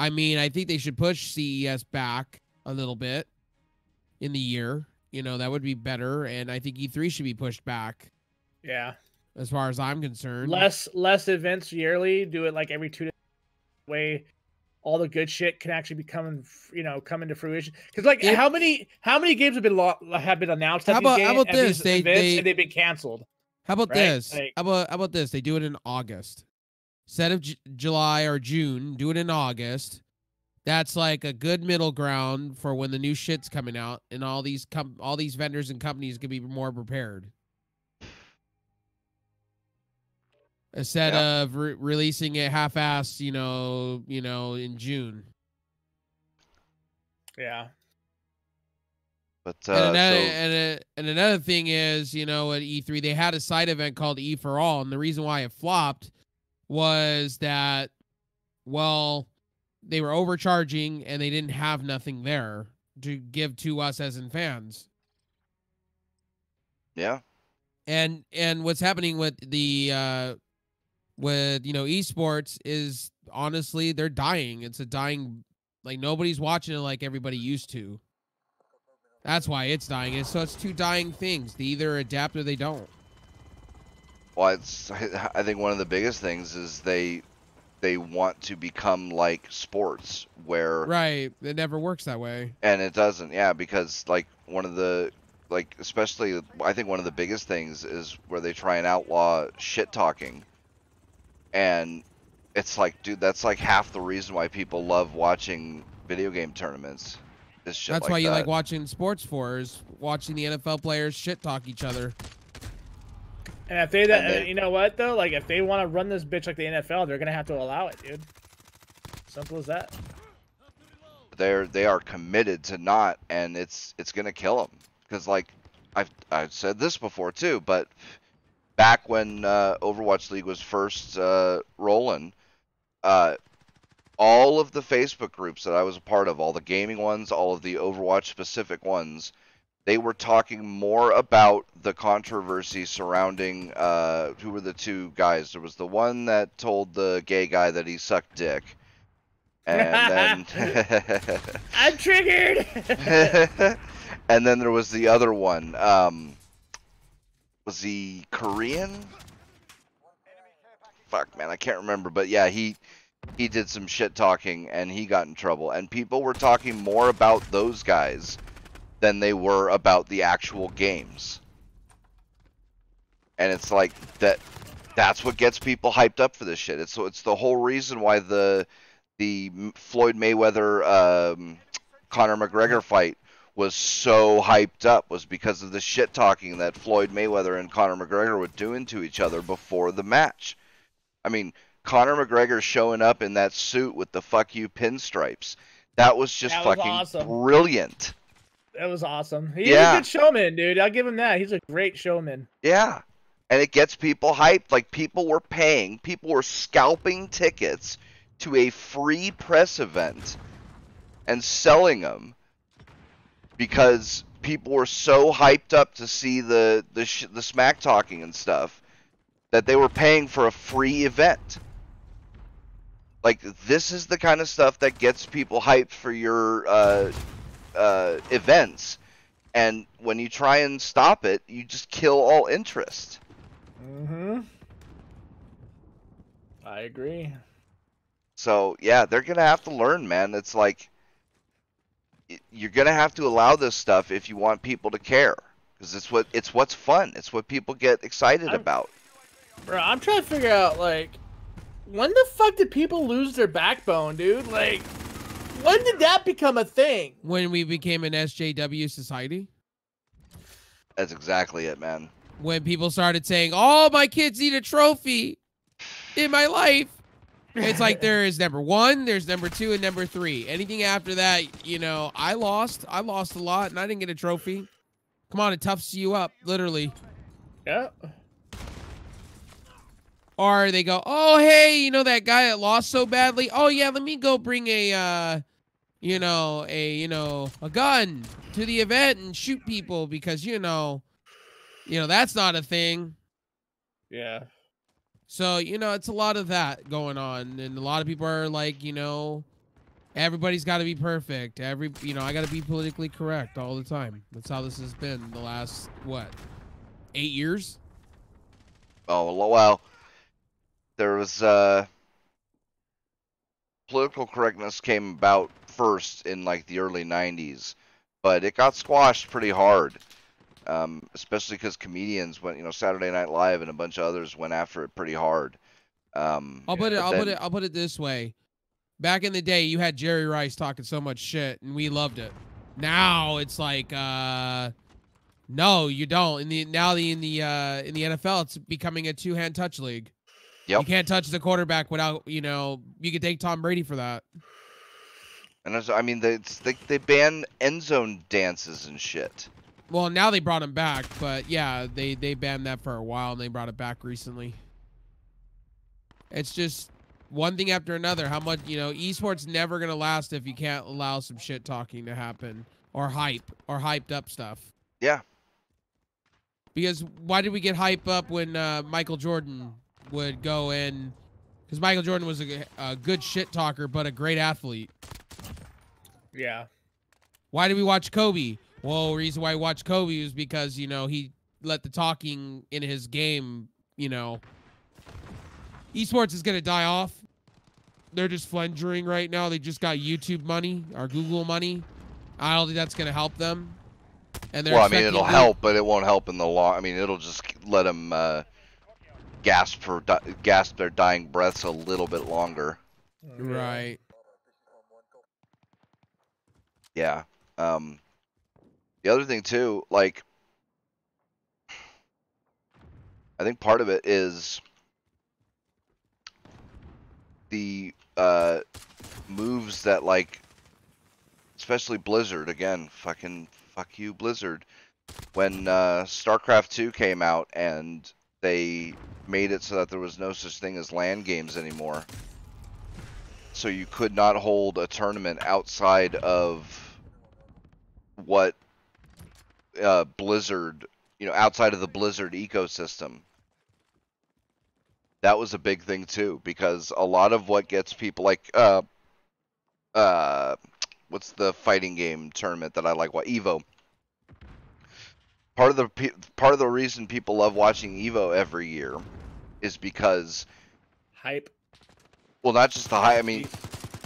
I mean, I think they should push CES back a little bit in the year. You know, that would be better and I think E3 should be pushed back Yeah. As far as I'm concerned. Less less events yearly. Do it like every two days. Way all the good shit can actually be coming, you know, come into fruition. Because like, If- how many how many games have been lo- have been announced? How about- games, how about this? They, they, and they've been canceled. How about right? this? Like- how about how about this? They do it in August. Instead of J- July or June, do it in August. That's like a good middle ground for when the new shit's coming out, and all these com- all these vendors and companies can be more prepared. Instead of re- releasing it half-assed, you know, you know, in June. Yeah. But and, uh, another, so and, a, and another thing is, you know, at E3, they had a side event called E for All. And the reason why it flopped was that, well, they were overcharging and they didn't have nothing there to give to us as in fans. yeah, And and what's happening with the uh with you know esports is honestly they're dying. It's a dying like nobody's watching it like everybody used to. That's why it's dying. It's so it's two dying things. They either adapt or they don't. well, it's I think one of the biggest things is they they want to become like sports where Right. It never works that way. and it doesn't yeah because like one of the like especially i think one of the biggest things is where they try and outlaw shit talking and it's like, dude, that's like half the reason why people love watching video game tournaments. Is shit That's like why you like watching sports for is watching the NFL players shit talk each other. And if they, that, And they- you know what though, like if they want to run this bitch like the NFL, they're gonna have to allow it, dude. Simple as that. they're they are committed to not, and it's it's gonna kill them. Because like I've I've said this before too, but back when uh, Overwatch League was first uh, rolling, uh, all of the Facebook groups that I was a part of, all the gaming ones, all of the Overwatch specific ones, they were talking more about the controversy surrounding uh, who were the two guys. There was the one that told the gay guy that he sucked dick. And then I'm triggered. and then there was the other one. Um, was he Korean? Fuck, man, I can't remember. But yeah, he he did some shit talking and he got in trouble. And people were talking more about those guys than they were about the actual games. And it's like that. That's what gets people hyped up for this shit. It's it's the whole reason why the the Floyd Mayweather um, Conor McGregor fight was so hyped up was because of the shit talking that Floyd Mayweather and Conor McGregor were doing to each other before the match. I mean, Conor McGregor showing up in that suit with the fuck you pinstripes. That was just That was fucking awesome. brilliant. That was awesome. He's Yeah. a good showman, dude. I'll give him that. He's a great showman. Yeah. And it gets people hyped. Like people were paying, people were scalping tickets to a free press event and selling them because people were so hyped up to see the the sh- the smack talking and stuff that they were paying for a free event. Like this is the kind of stuff that gets people hyped for your uh, uh, events, and when you try and stop it, you just kill all interest. Mm-hmm. I agree. So yeah, they're gonna have to learn, man. It's like y- you're gonna have to allow this stuff if you want people to care, because it's what it's what's fun. It's what people get excited I'm- about. Bro, I'm trying to figure out like when the fuck did people lose their backbone, dude? Like when did that become a thing? When we became an SJW society, That's exactly it, man. when people started saying, "Oh, my kids need a trophy in my life," it's like there is number one, there's number two, and number three. Anything after that, you know, I lost. I lost a lot, and I didn't get a trophy. Come on, it toughs you up, literally. Yeah. Or they go, "Oh, hey, you know that guy that lost so badly? Oh yeah, let me go bring a, uh, you know, a you know a gun to the event and shoot people because you know, you know that's not a thing." Yeah. So, you know, it's a lot of that going on. And a lot of people are like, you know, everybody's got to be perfect. Every, you know, I got to be politically correct all the time. That's how this has been the last, what, eight years? Oh well, there was uh, political correctness came about first in like the early '90s, but it got squashed pretty hard. Um, especially because comedians went, you know, Saturday Night Live and a bunch of others went after it pretty hard. Um, I'll put it, I'll put it, I'll put it this way. Back in the day, you had Jerry Rice talking so much shit and we loved it. Now it's like, uh, no, you don't. In the, now the, in the, uh, in the NFL, it's becoming a two hand touch league. Yep. You can't touch the quarterback without, you know, you could take Tom Brady for that. And I mean, they, it's- they they ban end zone dances and shit. Well, now they brought him back, but yeah, they they banned that for a while and they brought it back recently. It's just one thing after another. How much you know, esports never gonna last if you can't allow some shit talking to happen or hype or hyped up stuff. Yeah. Because why did we get hype up when uh, Michael Jordan would go in? Because Michael Jordan was a, a good shit talker, but a great athlete. Yeah. Why did we watch Kobe? Well, reason why we watched Kobe was because you know he let the talking in his game. You know, esports is gonna die off. They're just flendering right now. They just got YouTube money or Google money. I don't think that's gonna help them. And they're Well, I mean, it'll Goo- help, but it won't help in the long. I mean, it'll just let them uh, gasp for di- gasp their dying breaths a little bit longer. Right. Yeah. Um, the other thing too, like, I think part of it is the uh, moves that like, especially Blizzard again. Fucking fuck you, Blizzard. When uh, StarCraft two came out and they made it so that there was no such thing as LAN games anymore. So you could not hold a tournament outside of what uh, Blizzard, you know, outside of the Blizzard ecosystem. That was a big thing too, because a lot of what gets people like, uh, uh, what's the fighting game tournament that I like? What Evo. Part of the part of the reason people love watching Evo every year is because, Hype. well, not just the hype. I mean,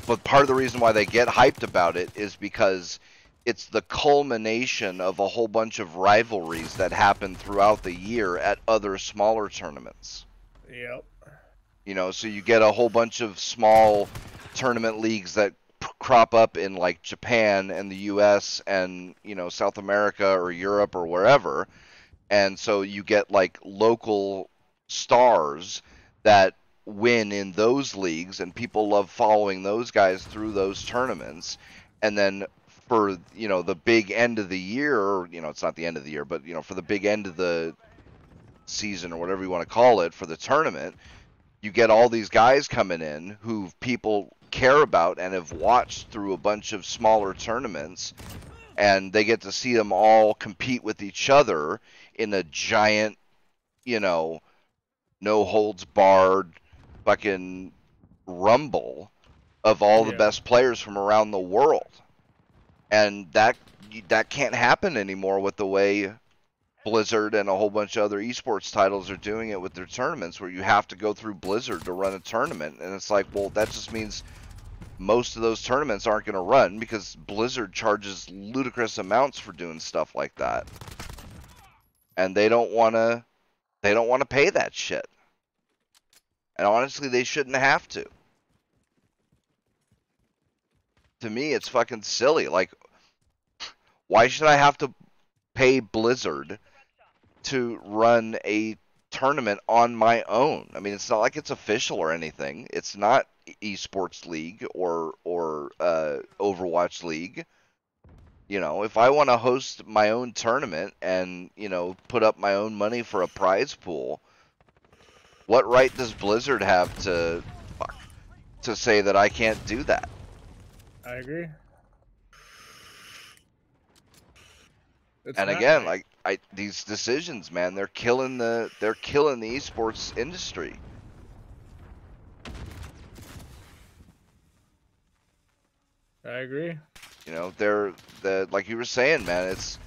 but part of the reason why they get hyped about it is because it's the culmination of a whole bunch of rivalries that happen throughout the year at other smaller tournaments. Yep. You know, so you get a whole bunch of small tournament leagues that crop up in like Japan and the US and, you know, South America or Europe or wherever. And so you get like local stars that win in those leagues and people love following those guys through those tournaments. And then for, you know, the big end of the year, or, you know, it's not the end of the year, but you know, for the big end of the season or whatever you want to call it for the tournament, you get all these guys coming in who people care about and have watched through a bunch of smaller tournaments and they get to see them all compete with each other in a giant, you know, no holds barred fucking rumble of all the best players from around the world. And that that can't happen anymore with the way Blizzard and a whole bunch of other esports titles are doing it with their tournaments where you have to go through Blizzard to run a tournament and it's like, well, that just means most of those tournaments aren't going to run because Blizzard charges ludicrous amounts for doing stuff like that. And they don't want to they don't want to pay that shit. And honestly, they shouldn't have to. To me, it's fucking silly. Like why should I have to pay Blizzard to run a tournament on my own. I mean, it's not like it's official or anything. It's not esports league or or uh, Overwatch league. You know, if I want to host my own tournament and you know put up my own money for a prize pool, what right does Blizzard have to fuck to say that I can't do that? I agree. It's and again, right. like I these decisions, man, they're killing the they're killing the esports industry. I agree. You know, they're the like you were saying, man. It's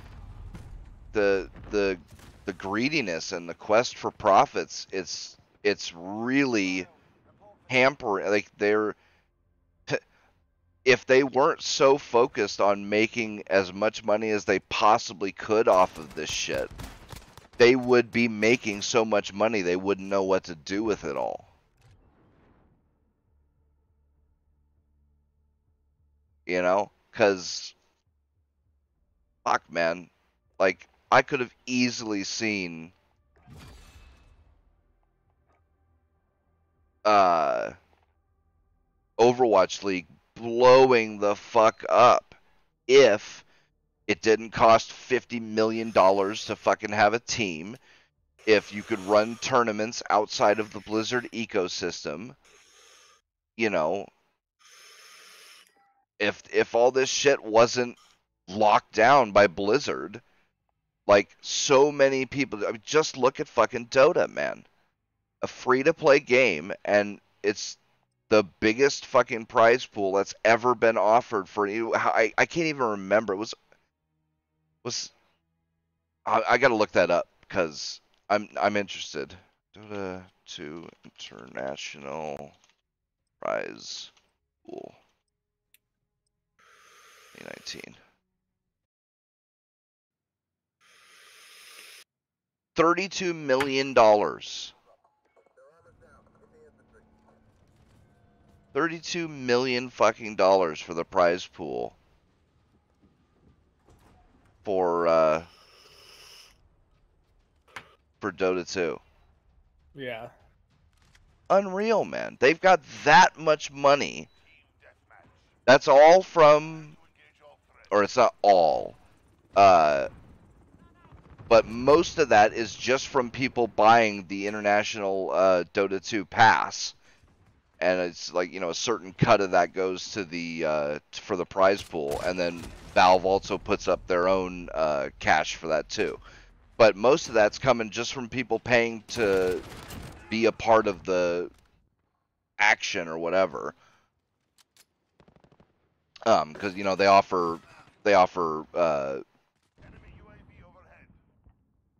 the the the greediness and the quest for profits. It's it's really hampering. Like they're if they weren't so focused on making as much money as they possibly could off of this shit, they would be making so much money they wouldn't know what to do with it all. You know, because fuck, man, like I could have easily seen uh Overwatch League blowing the fuck up if it didn't cost 50 million dollars to fucking have a team if you could run tournaments outside of the Blizzard ecosystem you know if if all this shit wasn't locked down by Blizzard like so many people I mean, just look at fucking Dota man. A free to play game and it's the biggest fucking prize pool that's ever been offered for you. I, I can't even remember. It was was I, I got to look that up because I'm I'm interested. Dota 2 International Prize Pool 2019. Thirty-two million dollars. Thirty-two million fucking dollars for the prize pool for uh for Dota 2. Yeah. Unreal, man. They've got that much money. That's all from or it's not all. Uh but most of that is just from people buying the international uh, Dota 2 pass, and it's like you know a certain cut of that goes to the uh, for the prize pool, and then Valve also puts up their own uh, cash for that too. But most of that's coming just from people paying to be a part of the action or whatever. Um, because you know they offer they offer uh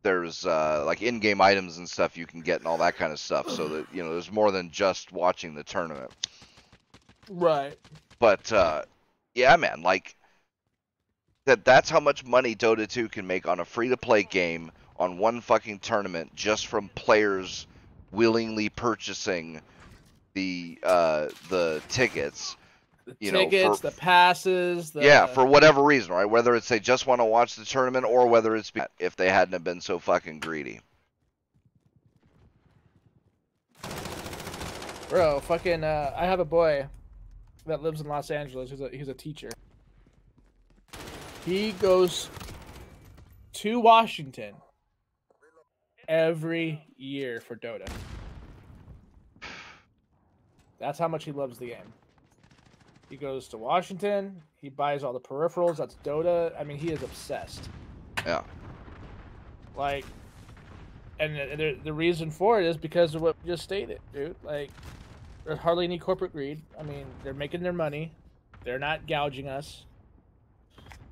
there's uh, like in-game items and stuff you can get and all that kind of stuff. So that you know, there's more than just watching the tournament. Right. But uh, yeah, man, like that. That's how much money Dota 2 can make on a free-to-play game on one fucking tournament just from players willingly purchasing the uh, the tickets. The You know, tickets, for- the passes, the yeah, for whatever reason, right? Whether it's they just want to watch the tournament or whether it's be- if they hadn't have been so fucking greedy. Bro, fucking, uh, I have a boy that lives in Los Angeles. He's a he's a teacher. He goes to Washington every year for Dota. That's how much he loves the game. He goes to Washington. He buys all the peripherals. That's Dota. I mean, he is obsessed. Yeah. Like, and the, the, reason for it is because of what we just stated, dude. Like, there's hardly any corporate greed. I mean, they're making their money. They're not gouging us.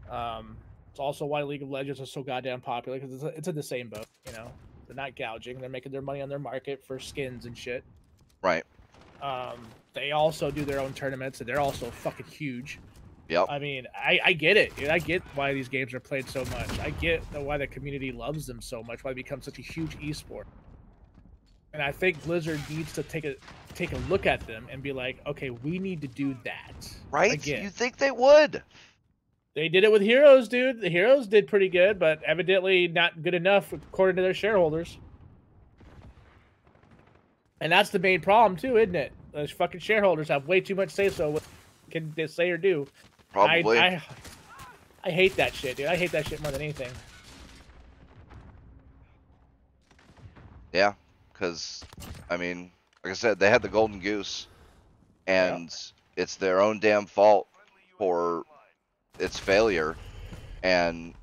Um, it's also why League of Legends is so goddamn popular because it's, it's in the same boat. You know, they're not gouging. They're making their money on their market for skins and shit. Right. Um, they also do their own tournaments, and they're also fucking huge. Yep. I mean, I, I get it. dude. I get why these games are played so much. I get the, why the community loves them so much. Why they become such a huge esport. And I think Blizzard needs to take a take a look at them and be like, okay, we need to do that. Right? Again. You think they would? They did it with Heroes, dude. The Heroes did pretty good, but evidently not good enough according to their shareholders. And that's the main problem too, isn't it? Those fucking shareholders have way too much say so what can they say or do. Probably. I, I, I hate that shit, dude. I hate that shit more than anything. Yeah, because I mean, like I said, they had the golden goose, and it's their own damn fault for its failure. And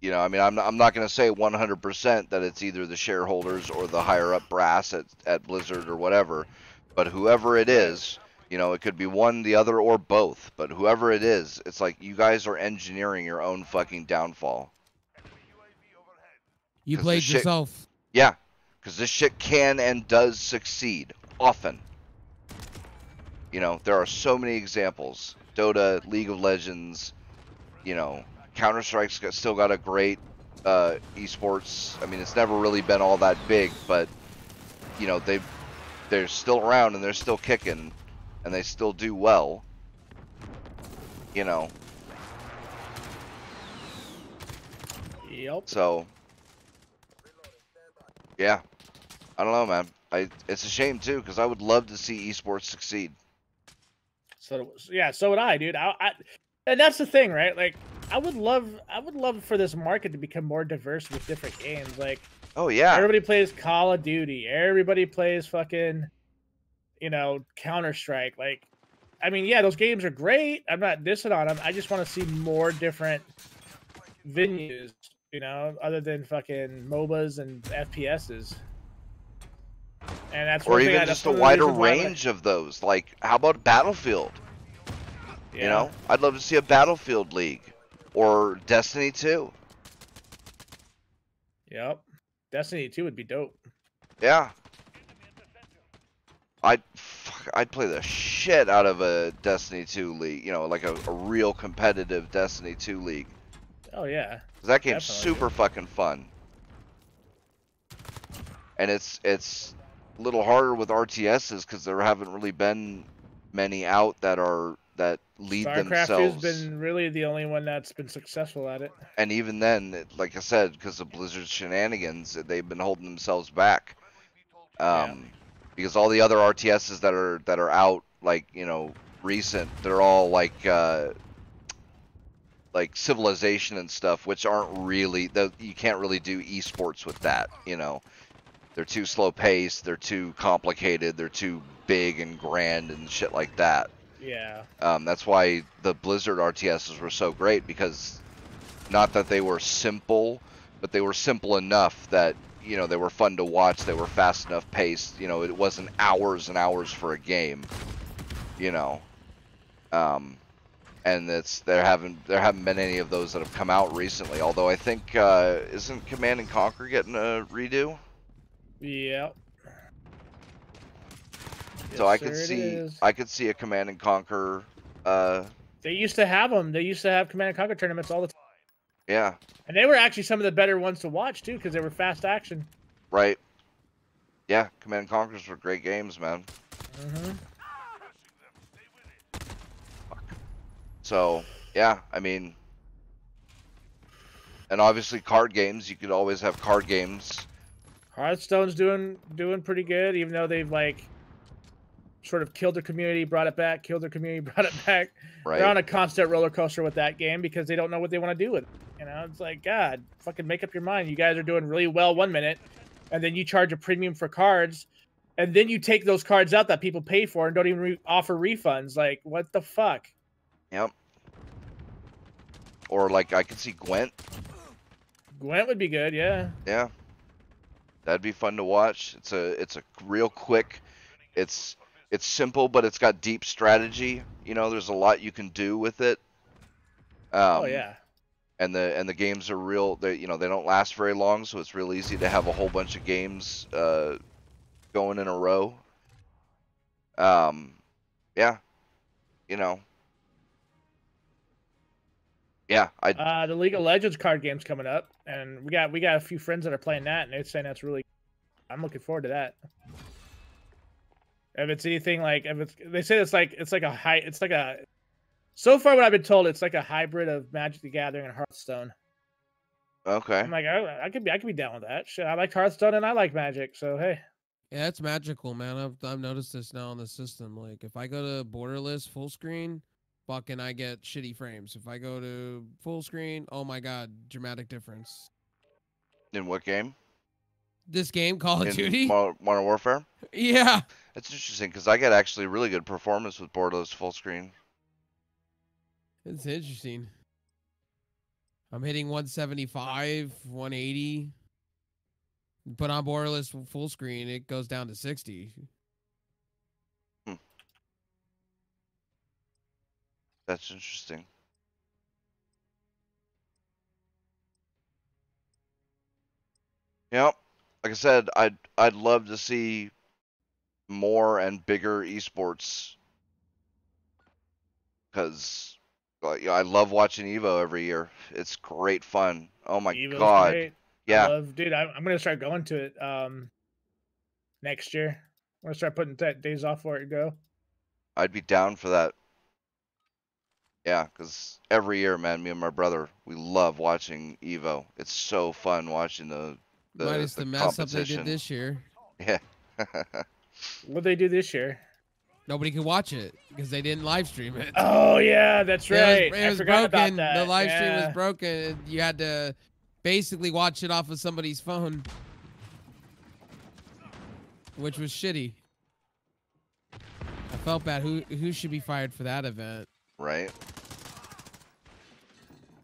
you know, I mean, I'm not, I'm not going to say 100% that it's either the shareholders or the higher up brass at at Blizzard or whatever, but whoever it is. You know, it could be one, the other, or both. But whoever it is, it's like you guys are engineering your own fucking downfall. You played shit- yourself. Yeah, because this shit can and does succeed often. You know, there are so many examples. Dota, League of Legends, you know, Counter Strike's got, still got a great uh, esports. I mean, it's never really been all that big, but you know, they they're still around and they're still kicking, and they still do well. You know, Yep. So, yeah, I don't know, man. I it's a shame too because I would love to see esports succeed. So yeah, so would I, dude. I, I and that's the thing, right? Like, I would love, I would love for this market to become more diverse with different games. Like, Oh yeah, everybody plays Call of Duty. Everybody plays fucking, you know, Counter Strike. Like, I mean, yeah, those games are great. I'm not dissing on them. I just want to see more different venues. You know, other than fucking MOBAs and FPSs. And that's or one thing I- even just a one of the wider like- range of those. Like, how about Battlefield? Yeah. You know, I'd love to see a Battlefield League or Destiny 2. Yep. Destiny 2 would be dope. Yeah. I'd fuck, I'd play the shit out of a Destiny 2 league. You know, like a, a real competitive Destiny 2 league. Oh yeah. that game's Definitely. super fucking fun. And it's it's a little harder with RTSs because there haven't really been many out that are that lead StarCraft themselves. has been really the only one that's been successful at it. and even then, like I said, because of Blizzard's shenanigans, they've been holding themselves back. Um, because all the other RTSs that are that are out, like you know, recent, they're all like uh, like Civilization and stuff, which aren't really the you can't really do esports with that. You know, they're too slow paced, they're too complicated, they're too big and grand and shit like that. Yeah. Um, that's why the Blizzard RTSs were so great because not that they were simple, but they were simple enough that you know they were fun to watch. They were fast enough paced. You know, it wasn't hours and hours for a game. You know, um, and it's there haven't there haven't been any of those that have come out recently. Although I think uh, isn't Command and Conquer getting a redo? Yep. So Yes, I could see. I could see a Command and Conquer. Uh, They used to have them. They used to have Command and Conquer tournaments all the time, yeah, and they were actually some of the better ones to watch too, because they were fast action. right. Yeah, Command and Conquers were great games, man. hmm So yeah, I mean, and obviously card games. You could always have card games. Hearthstone's doing doing pretty good, even though they've like sort of killed their community, brought it back, killed their community, brought it back. They're on a constant roller coaster with that game because they don't know what they want to do with it. You know, it's like God, fucking make up your mind. You guys are doing really well one minute, and then you charge a premium for cards, and then you take those cards out that people pay for and don't even re- offer refunds. Like, what the fuck? Yep. Or like I could see Gwent. Gwent would be good, yeah. Yeah. That'd be fun to watch. It's a it's a real quick. It's it's simple, but it's got deep strategy. You know, there's a lot you can do with it. Um, oh yeah. and the and the games are real they you know they don't last very long so it's real easy to have a whole bunch of games uh going in a row um yeah you know yeah i Uh, the League of Legends card game's coming up, and we got we got a few friends that are playing that, and they're saying that's really. I'm looking forward to that. If it's anything like, if it's, they say it's like it's like a high, it's like a. So far, what I've been told, it's like a hybrid of Magic the Gathering and Hearthstone. okay I'm like, I, I could be, I could be down with that. Shit, I like Hearthstone and I like Magic, so hey. Yeah, it's magical, man. I've I've noticed this now on the system. Like if I go to borderless full screen, fucking I get shitty frames. If I go to full screen, oh my god, dramatic difference. in what game This game, Call of in Duty. Modern warfare Yeah. it's interesting because i get actually really good performance with borderless full screen It's interesting. I'm hitting 175, 180. Put on borderless full screen, it goes down to 60. Hmm. that's interesting Yep. Like I said, I'd I'd love to see more and bigger esports because like, I love watching Evo every year. It's great fun. Oh my Evo's god. great. I Yeah. love, dude, I, I'm gonna start going to it um next year. I'm gonna start putting that days off for it to go. I'd be down for that. Yeah, because every year, man, me and my brother, we love watching Evo. It's so fun watching the the, Minus the the, mess up they did this year. Yeah. What they do this year? Nobody could watch it because they didn't live stream it. Oh yeah, that's It was- right. It I was, forgot broken. about that. The live stream was broken. You had to basically watch it off of somebody's phone, which was shitty. I felt bad. Who who should be fired for that event? right?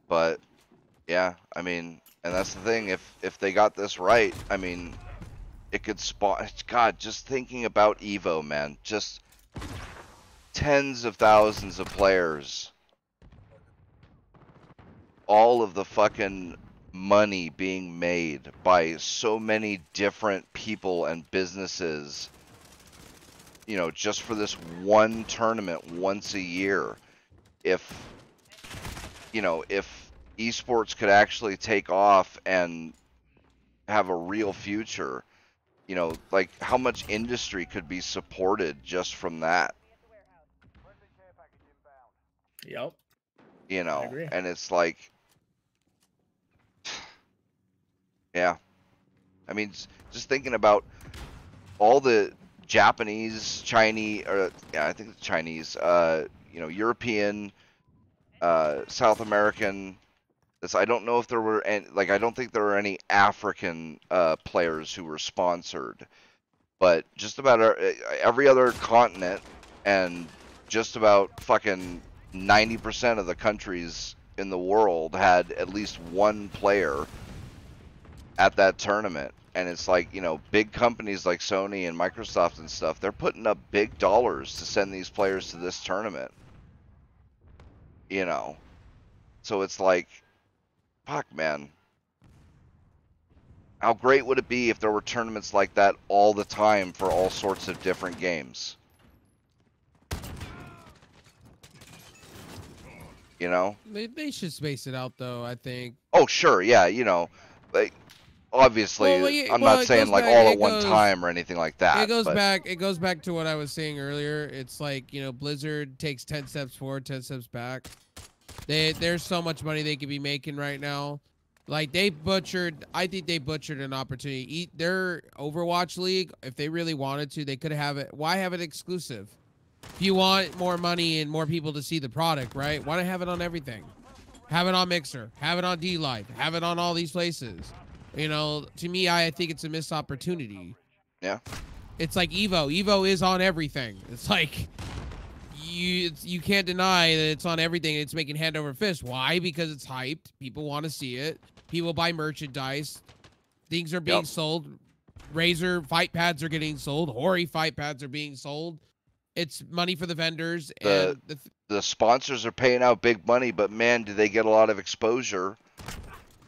But yeah, I mean, and that's the thing. If if they got this right, I mean, it could spawn. God, just thinking about Evo, man, just tens of thousands of players, all of the fucking money being made by so many different people and businesses. You know, just for this one tournament once a year if you know if esports could actually take off and have a real future you know, like how much industry could be supported just from that, Yep. you know? And it's like, yeah. I mean, just thinking about all the Japanese, Chinese, or yeah, I think it's Chinese, uh, you know, European, uh, South American. This I don't know if there were any, like I don't think there were any African uh, players who were sponsored, but just about uh, every other continent and just about fucking ninety percent of the countries in the world had at least one player at that tournament. And it's like, you know, big companies like Sony and Microsoft and stuff, they're putting up big dollars to send these players to this tournament. You know. So it's like fuck man. How great would it be if there were tournaments like that all the time for all sorts of different games? You know? They, they should space it out though. I think. Oh, sure, yeah, you know, like obviously, Well, well, yeah, I'm well, not saying like back- all at one time or anything like that. it goes but, back. It goes back to what I was saying earlier. It's like you know, Blizzard takes ten steps forward, ten steps back. They there's so much money they could be making right now. Like they butchered. I think they butchered an opportunity. Eat their Overwatch League. If they really wanted to, they could have it. Why have it exclusive? If you want more money and more people to see the product, right? Why not have it on everything? Have it on Mixer. Have it on DLive. Have it on all these places. You know, to me, I think it's a missed opportunity. Yeah. It's like Evo. Evo is on everything. It's like you it's, you can't deny that it's on everything. It's making hand over fist. Why? Because it's hyped. People want to see it. People buy merchandise. Things are being Yep. sold. Razer fight pads are getting sold. Hori fight pads are being sold. It's money for the vendors The- and the th- the sponsors are paying out big money, but man, do they get a lot of exposure?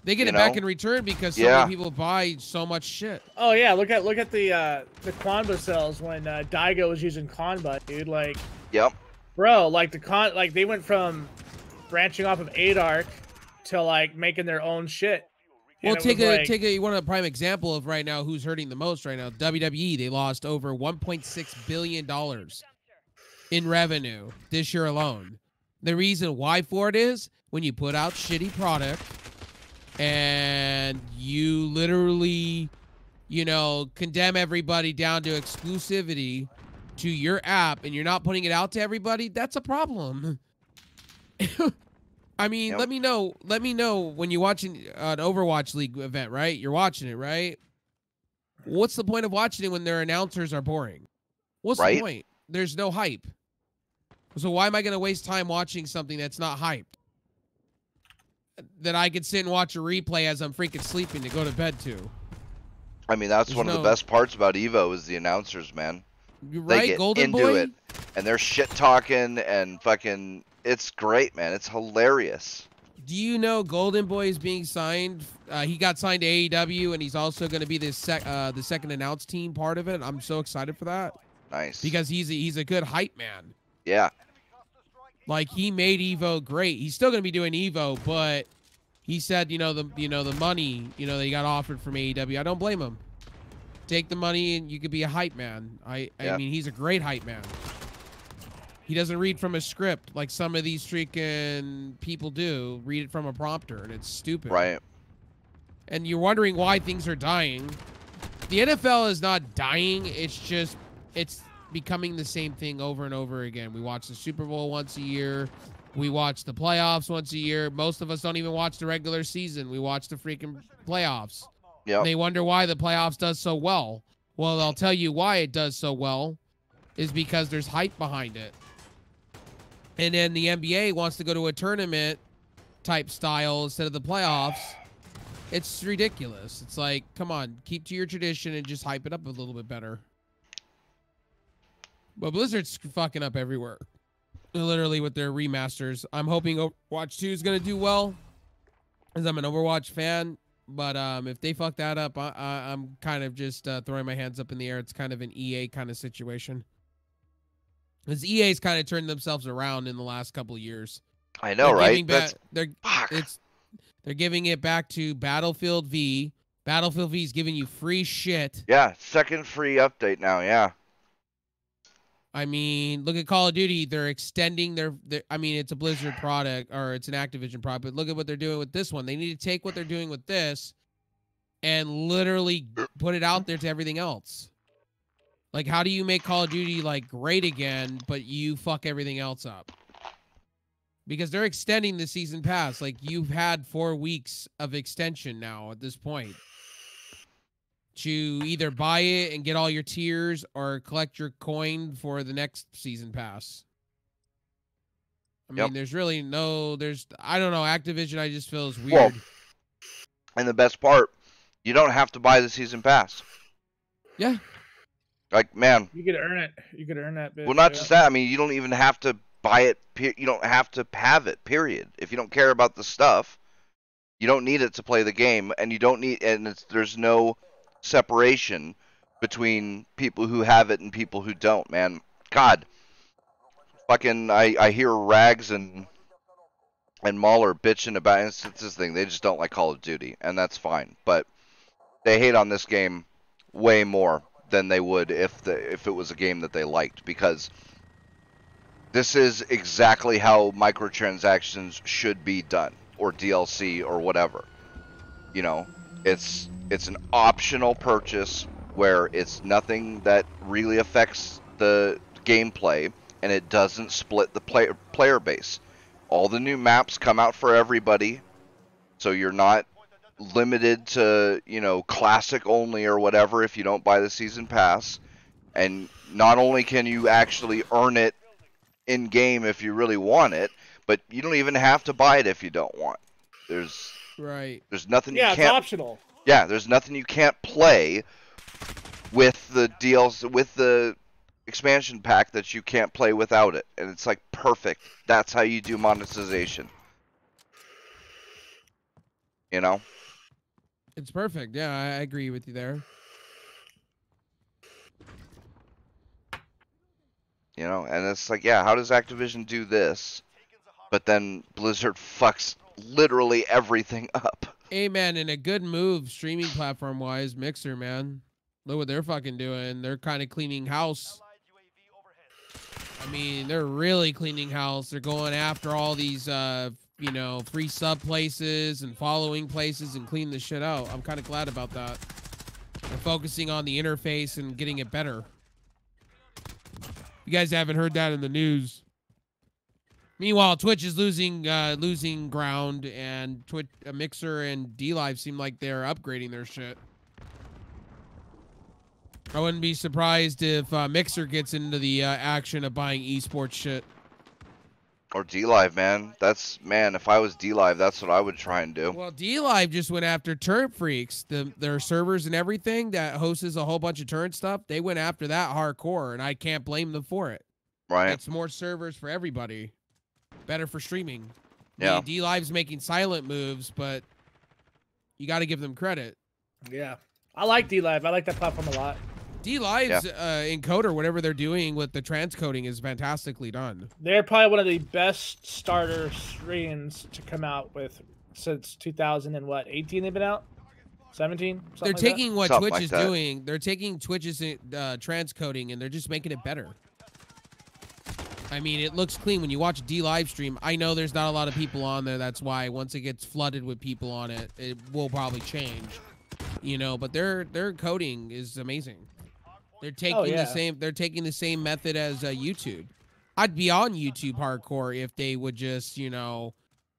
they get you it back in return because so Yeah. many people buy so much shit. Oh yeah, look at look at the uh the Qanba sales when uh, Daigo was using Qanba, dude. Like, Yep. Bro, like the con, like they went from branching off of Adark to like making their own shit. Well, take a like- take a you want a prime example of right now who's hurting the most right now. WWE they lost over 1.6 billion dollars in revenue this year alone. The reason why for it is when you put out shitty product and you literally, you know, condemn everybody down to exclusivity to your app and you're not putting it out to everybody, that's a problem. I mean, Yep. let me know. Let me know when you're watching uh, an Overwatch League event, right? You're watching it, right? What's the point of watching it when their announcers are boring? What's Right. the point? There's no hype. So why am I going to waste time watching something that's not hyped? That I could sit and watch a replay as I'm freaking sleeping to go to bed to. I mean, that's There's one of the best parts about Evo is the announcers, man. You're They right, get Golden into Boy. it. And they're shit talking and fucking. It's great, man. It's hilarious. Do you know Golden Boy is being signed? Uh, he got signed to AEW, and he's also going to be the sec- uh, the second announced team part of it. I'm so excited for that Nice. because he's a, he's a good hype man. yeah, Like he made Evo great. He's still going to be doing Evo, but he said, you know the you know the money you know that he got offered from AEW. I don't blame him. Take the money and you could be a hype man. I I mean he's a great hype man. He doesn't read from a script like some of these freaking people do. Read it from a prompter, and it's stupid. right. and you're wondering why things are dying. The NFL is not dying. It's just it's becoming the same thing over and over again. We watch the Super Bowl once a year. We watch the playoffs once a year. Most of us don't even watch the regular season. We watch the freaking playoffs. They wonder why the playoffs does so well. Well, I'll tell you why it does so well is because there's hype behind it. And then the NBA wants to go to a tournament type style instead of the playoffs. It's ridiculous. It's like, come on, keep to your tradition and just hype it up a little bit better. But Blizzard's fucking up everywhere. Literally with their remasters. I'm hoping Overwatch 2 is going to do well because I'm an Overwatch fan. But um, if they fuck that up, I, I, I'm kind of just uh, throwing my hands up in the air. It's kind of an EA kind of situation. Because EA's kind of turned themselves around in the last couple of years. I know, They're right? back- they're fuck. it's they're giving it back to Battlefield V, Battlefield V is giving you free shit. Yeah, second free update now. Yeah. I mean, look at Call of Duty. They're extending their, their. I mean, it's a Blizzard product or it's an Activision product, but look at what they're doing with this one. They need to take what they're doing with this and literally put it out there to everything else. Like, how do you make Call of Duty like great again, but you fuck everything else up? Because they're extending the season pass. Like, you've had four weeks of extension now at this point to either buy it and get all your tiers or collect your coin for the next season pass. I mean, Yep. there's really no, there's, I don't know, Activision, I just feel is weird. Well, And the best part, you don't have to buy the season pass. Yeah. Like, man, You could earn it. You could earn that bit. well, not yeah. just that. I mean, you don't even have to buy it. You don't have to have it. Period. If you don't care about the stuff, you don't need it to play the game, and you don't need. And it's, there's no separation between people who have it and people who don't. Man, God, fucking, I I hear Rags and and Mahler bitching about instances thing. They just don't like Call of Duty, and that's fine. But they hate on this game way more than they would if the if it was a game that they liked because this is exactly how microtransactions should be done or DLC or whatever. You know, it's it's an optional purchase where it's nothing that really affects the gameplay and it doesn't split the player player base. All the new maps come out for everybody. So you're not limited to, you know, classic only or whatever if you don't buy the season pass. And not only can you actually earn it in game if you really want it, but you don't even have to buy it if you don't want. There's Right. there's nothing Yeah, you it's can't optional. Yeah, there's nothing you can't play with the deals with the expansion pack that you can't play without it. And it's like perfect. That's how you do monetization. You know? It's perfect. Yeah, I I agree with you there. You know, and it's like, yeah, how does Activision do this? But then Blizzard fucks literally everything up. Amen. And a good move streaming platform wise, Mixer, man. Look what they're fucking doing. They're kind of cleaning house. I mean, they're really cleaning house. They're going after all these, uh, you know, free sub places and following places and clean the shit out. I'm kind of glad about that. They're focusing on the interface and getting it better. You guys haven't heard that in the news. Meanwhile, Twitch is losing uh, losing ground, and Twitch, uh, Mixer, and DLive seem like they're upgrading their shit. I wouldn't be surprised if uh, Mixer gets into the uh, action of buying esports shit. Or DLive, man. That's man, if I was DLive, that's what I would try and do. Well, DLive just went after Turret Freaks, the, their servers and everything that hosts a whole bunch of turret stuff. They went after that hardcore, and I can't blame them for it. Right? It's more servers for everybody. Better for streaming. Yeah. DLive's making silent moves, but you got to give them credit. Yeah. I like DLive. I like that platform a lot. DLive's uh, encoder, whatever they're doing with the transcoding, is fantastically done. They're probably one of the best starter streams to come out with since 2000 and what 18 they've been out 17 they're Something like that? taking what Something Twitch like is that. doing. They're taking Twitch's uh, transcoding and they're just making it better. I mean, it looks clean when you watch DLive stream. I know there's not a lot of people on there. That's why once it gets flooded with people on it, it will probably change. You know, but their their coding is amazing. They're taking the yeah. same. They're taking the same method as uh, YouTube. I'd be on YouTube hardcore if they would just, you know,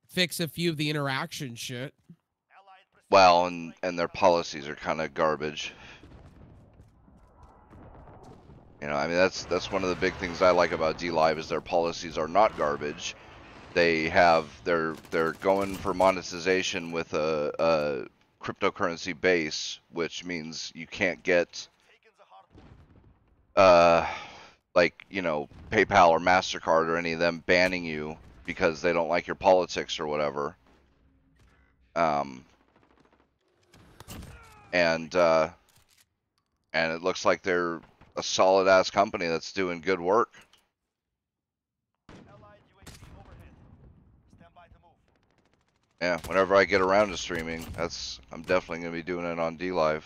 fix a few of the interaction shit. Well, and and their policies are kind of garbage. You know, I mean that's that's one of the big things I like about DLive is their policies are not garbage. They have they're they're going for monetization with a, a cryptocurrency base, which means you can't get uh like you know PayPal or Mastercard or any of them banning you because they don't like your politics or whatever. Um, and uh, and it looks like they're a solid ass company that's doing good work. Yeah, whenever I get around to streaming, that's I'm definitely gonna be doing it on DLive.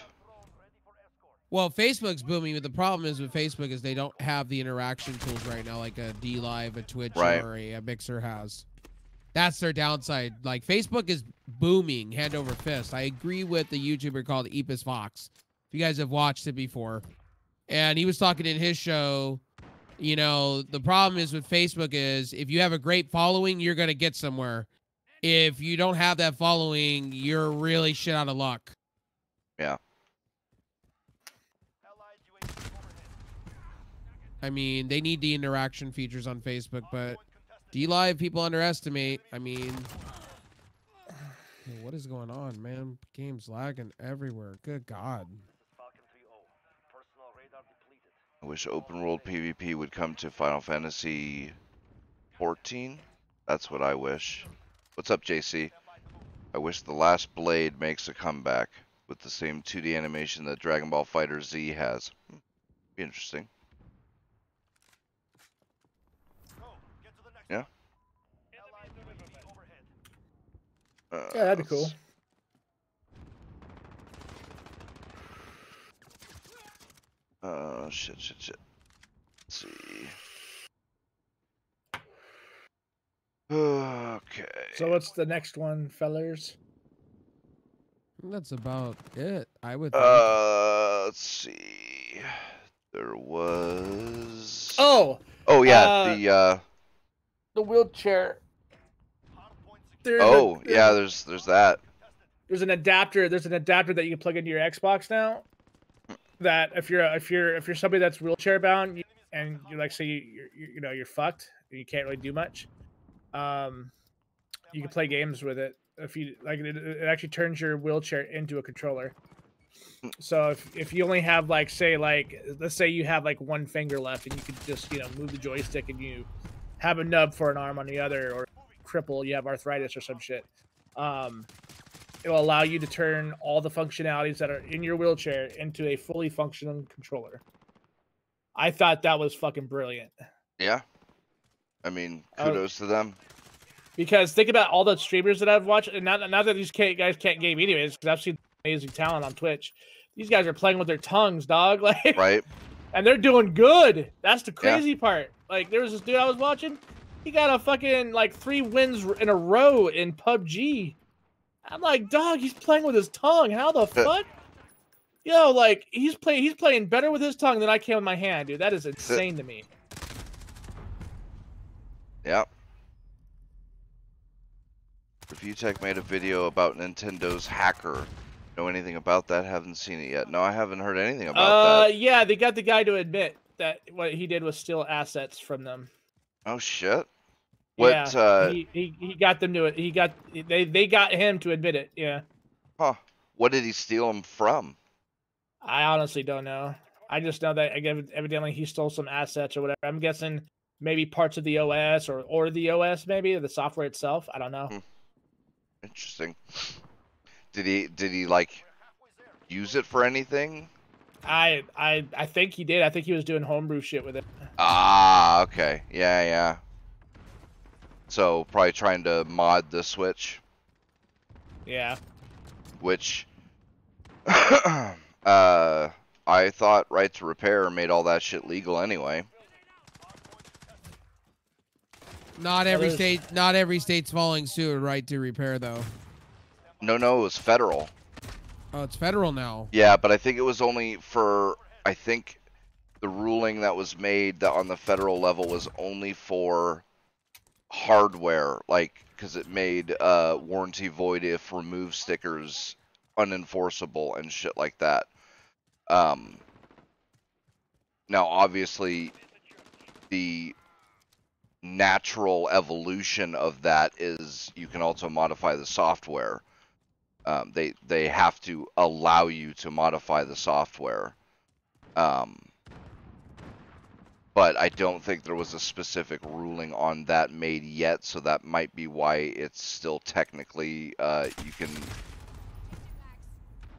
Well, Facebook's booming, but the problem is with Facebook is they don't have the interaction tools right now, like a DLive, a Twitch, Right. or a, a Mixer has. That's their downside. Like Facebook is booming hand over fist. I agree with the YouTuber called Epis Fox. If you guys have watched it before, and he was talking in his show. You know, the problem is with Facebook is if you have a great following, you're gonna get somewhere. If you don't have that following, you're really shit out of luck. Yeah. I mean, they need the interaction features on Facebook, but DLive people underestimate. I mean, what is going on, man? Game's lagging everywhere. Good God. I wish open world PvP would come to Final Fantasy 14. That's what I wish. What's up, JC? I wish the last blade makes a comeback with the same 2D animation that Dragon Ball FighterZ has. Hmm, Be interesting. Yeah. Yeah, that'd be cool. Uh, shit, shit, shit. Let's see. Okay. So what's the next one, fellers? That's about it. I would. Think. Uh, let's see. There was. Oh, Oh yeah, uh, the uh. the wheelchair. There's a- Oh yeah, there's there's that. there's an adapter. There's an adapter that you can plug into your Xbox now. That if you're if you're if you're somebody that's wheelchair bound and you like say you you're, you know you're fucked and you can't really do much, um, you can play games with it. If you like, it, it actually turns your wheelchair into a controller. So if, if you only have like say like let's say you have like one finger left and you could just you know move the joystick and you have a nub for an arm on the other or cripple you have arthritis or some shit um it will allow you to turn all the functionalities that are in your wheelchair into a fully functioning controller i thought that was fucking brilliant Yeah. I mean, Oh. kudos to them. because think about all the streamers that i've watched and not, not that these guys can't game anyways because i've seen amazing talent on twitch these guys are playing with their tongues dog like Right? and they're doing good. That's the Yeah. crazy part. Like there was this dude I was watching. He got a fucking like three wins in a row in PUBG. I'm like, dog, he's playing with his tongue. How the fuck? Yo, like he's playing. He's playing better with his tongue than I can with my hand, dude. That is insane to me. Yeah. ReviewTech made a video about Nintendo's hacker. Know anything about that? Haven't seen it yet. No, I haven't heard anything about Uh, that. yeah, they got the guy to admit that what he did was steal assets from them. Oh shit. What? yeah, uh, he, he he got them to it. He got they they got him to admit it. Yeah. huh? What did he steal them from? I honestly don't know. I just know that again, evidently he stole some assets or whatever. I'm guessing maybe parts of the OS or or the OS maybe or the software itself. I don't know. Hmm. Interesting. Did he? Did he like use it for anything? I I I think he did. I think he was doing homebrew shit with it. Ah, okay. Yeah, yeah. So probably trying to mod the Switch, Yeah. which uh I thought right to repair made all that shit legal anyway. Not every Others- state. Not every state's following suit. Right to repair though. No, no, it was federal. Oh, it's federal now. Yeah, but I think it was only for I think the ruling that was made that on the federal level was only for hardware, like because it made uh, warranty void if remove stickers unenforceable and shit like that. Um, now, obviously, the natural evolution of that is you can also modify the software. Um, they they have to allow you to modify the software. Um, but I don't think there was a specific ruling on that made yet, so that might be why it's still technically uh, you can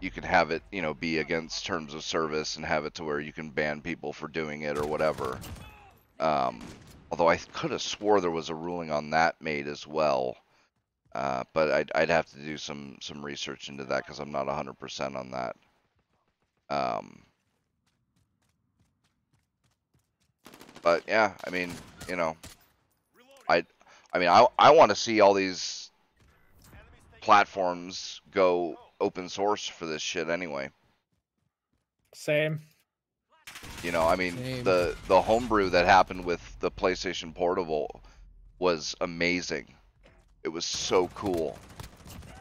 you can have it you know be against terms of service and have it to where you can ban people for doing it or whatever. Um, although I could have swore there was a ruling on that made as well. Uh, but I'd, I'd have to do some some research into that because I'm not 100% on that. Um, but yeah, I mean, you know, I I mean, I I want to see all these platforms go open source for this shit anyway. Same. You know, I mean, Same. the the homebrew that happened with the PlayStation Portable was amazing. It was so cool.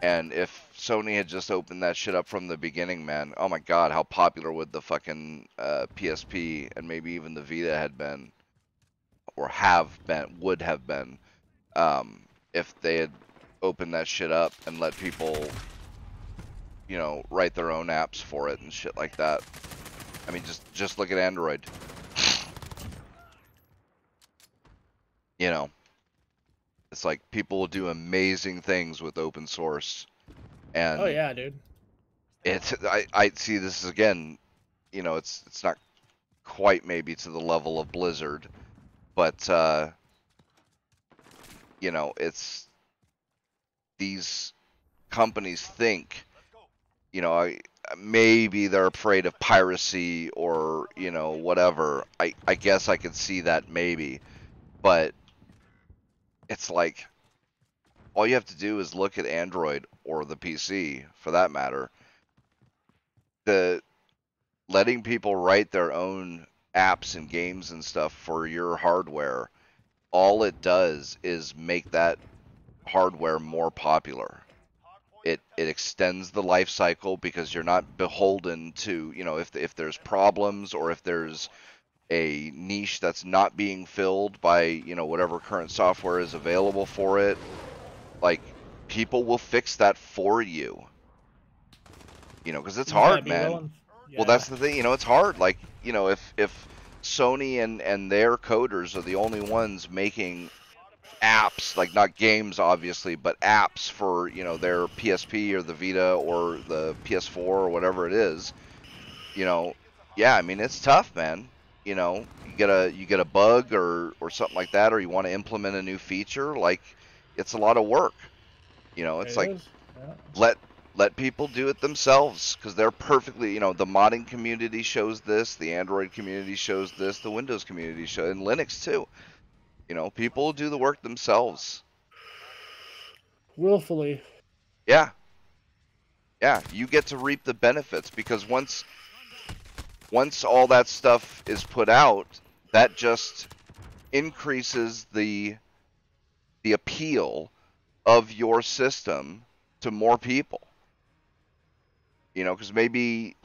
And if Sony had just opened that shit up from the beginning, man, oh my god, how popular would the fucking uh, PSP and maybe even the Vita had been, or have been, would have been, um, if they had opened that shit up and let people, you know, write their own apps for it and shit like that. I mean, just just look at Android. you know, it's like people will do amazing things with open source, and Oh yeah, dude. it's I I see this is again, you know, it's it's not quite maybe to the level of Blizzard, but uh, you know, it's these companies think, you know, I maybe they're afraid of piracy or you know whatever. I I guess I could see that maybe, but it's like all you have to do is look at Android or the PC for that matter. The letting people write their own apps and games and stuff for your hardware, all it does is make that hardware more popular. It it extends the life cycle because you're not beholden to, you know, if if there's problems or if there's a niche that's not being filled by, you know, whatever current software is available for it, like people will fix that for you. You know, because it's You hard, be man. willing- Well, that's the thing. You know, it's hard. Like, you know, if if Sony and and their coders are the only ones making apps, like not games, obviously, but apps for you know their PSP or the Vita or the PS4 or whatever it is, you know, yeah, I mean it's tough, man. You know, you get a you get a bug or or something like that, or you want to implement a new feature, like it's a lot of work. You know, it's It like yeah. let let people do it themselves because they're perfectly you know the modding community shows this the android community shows this the windows community show and linux too. You know people do the work themselves. Willfully. yeah. Yeah you get to reap the benefits because once once all that stuff is put out that just increases the the appeal of your system to more people you know because maybe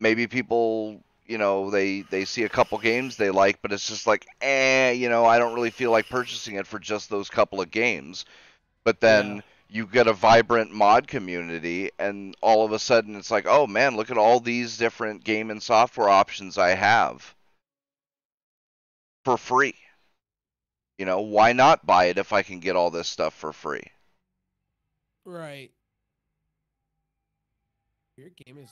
maybe people you know they they see a couple games they like but it's just like eh you know i don't really feel like purchasing it for just those couple of games but then Yeah. you get a vibrant mod community and all of a sudden it's like oh man look at all these different game and software options i have for free you know why not buy it if i can get all this stuff for free Right. Your game is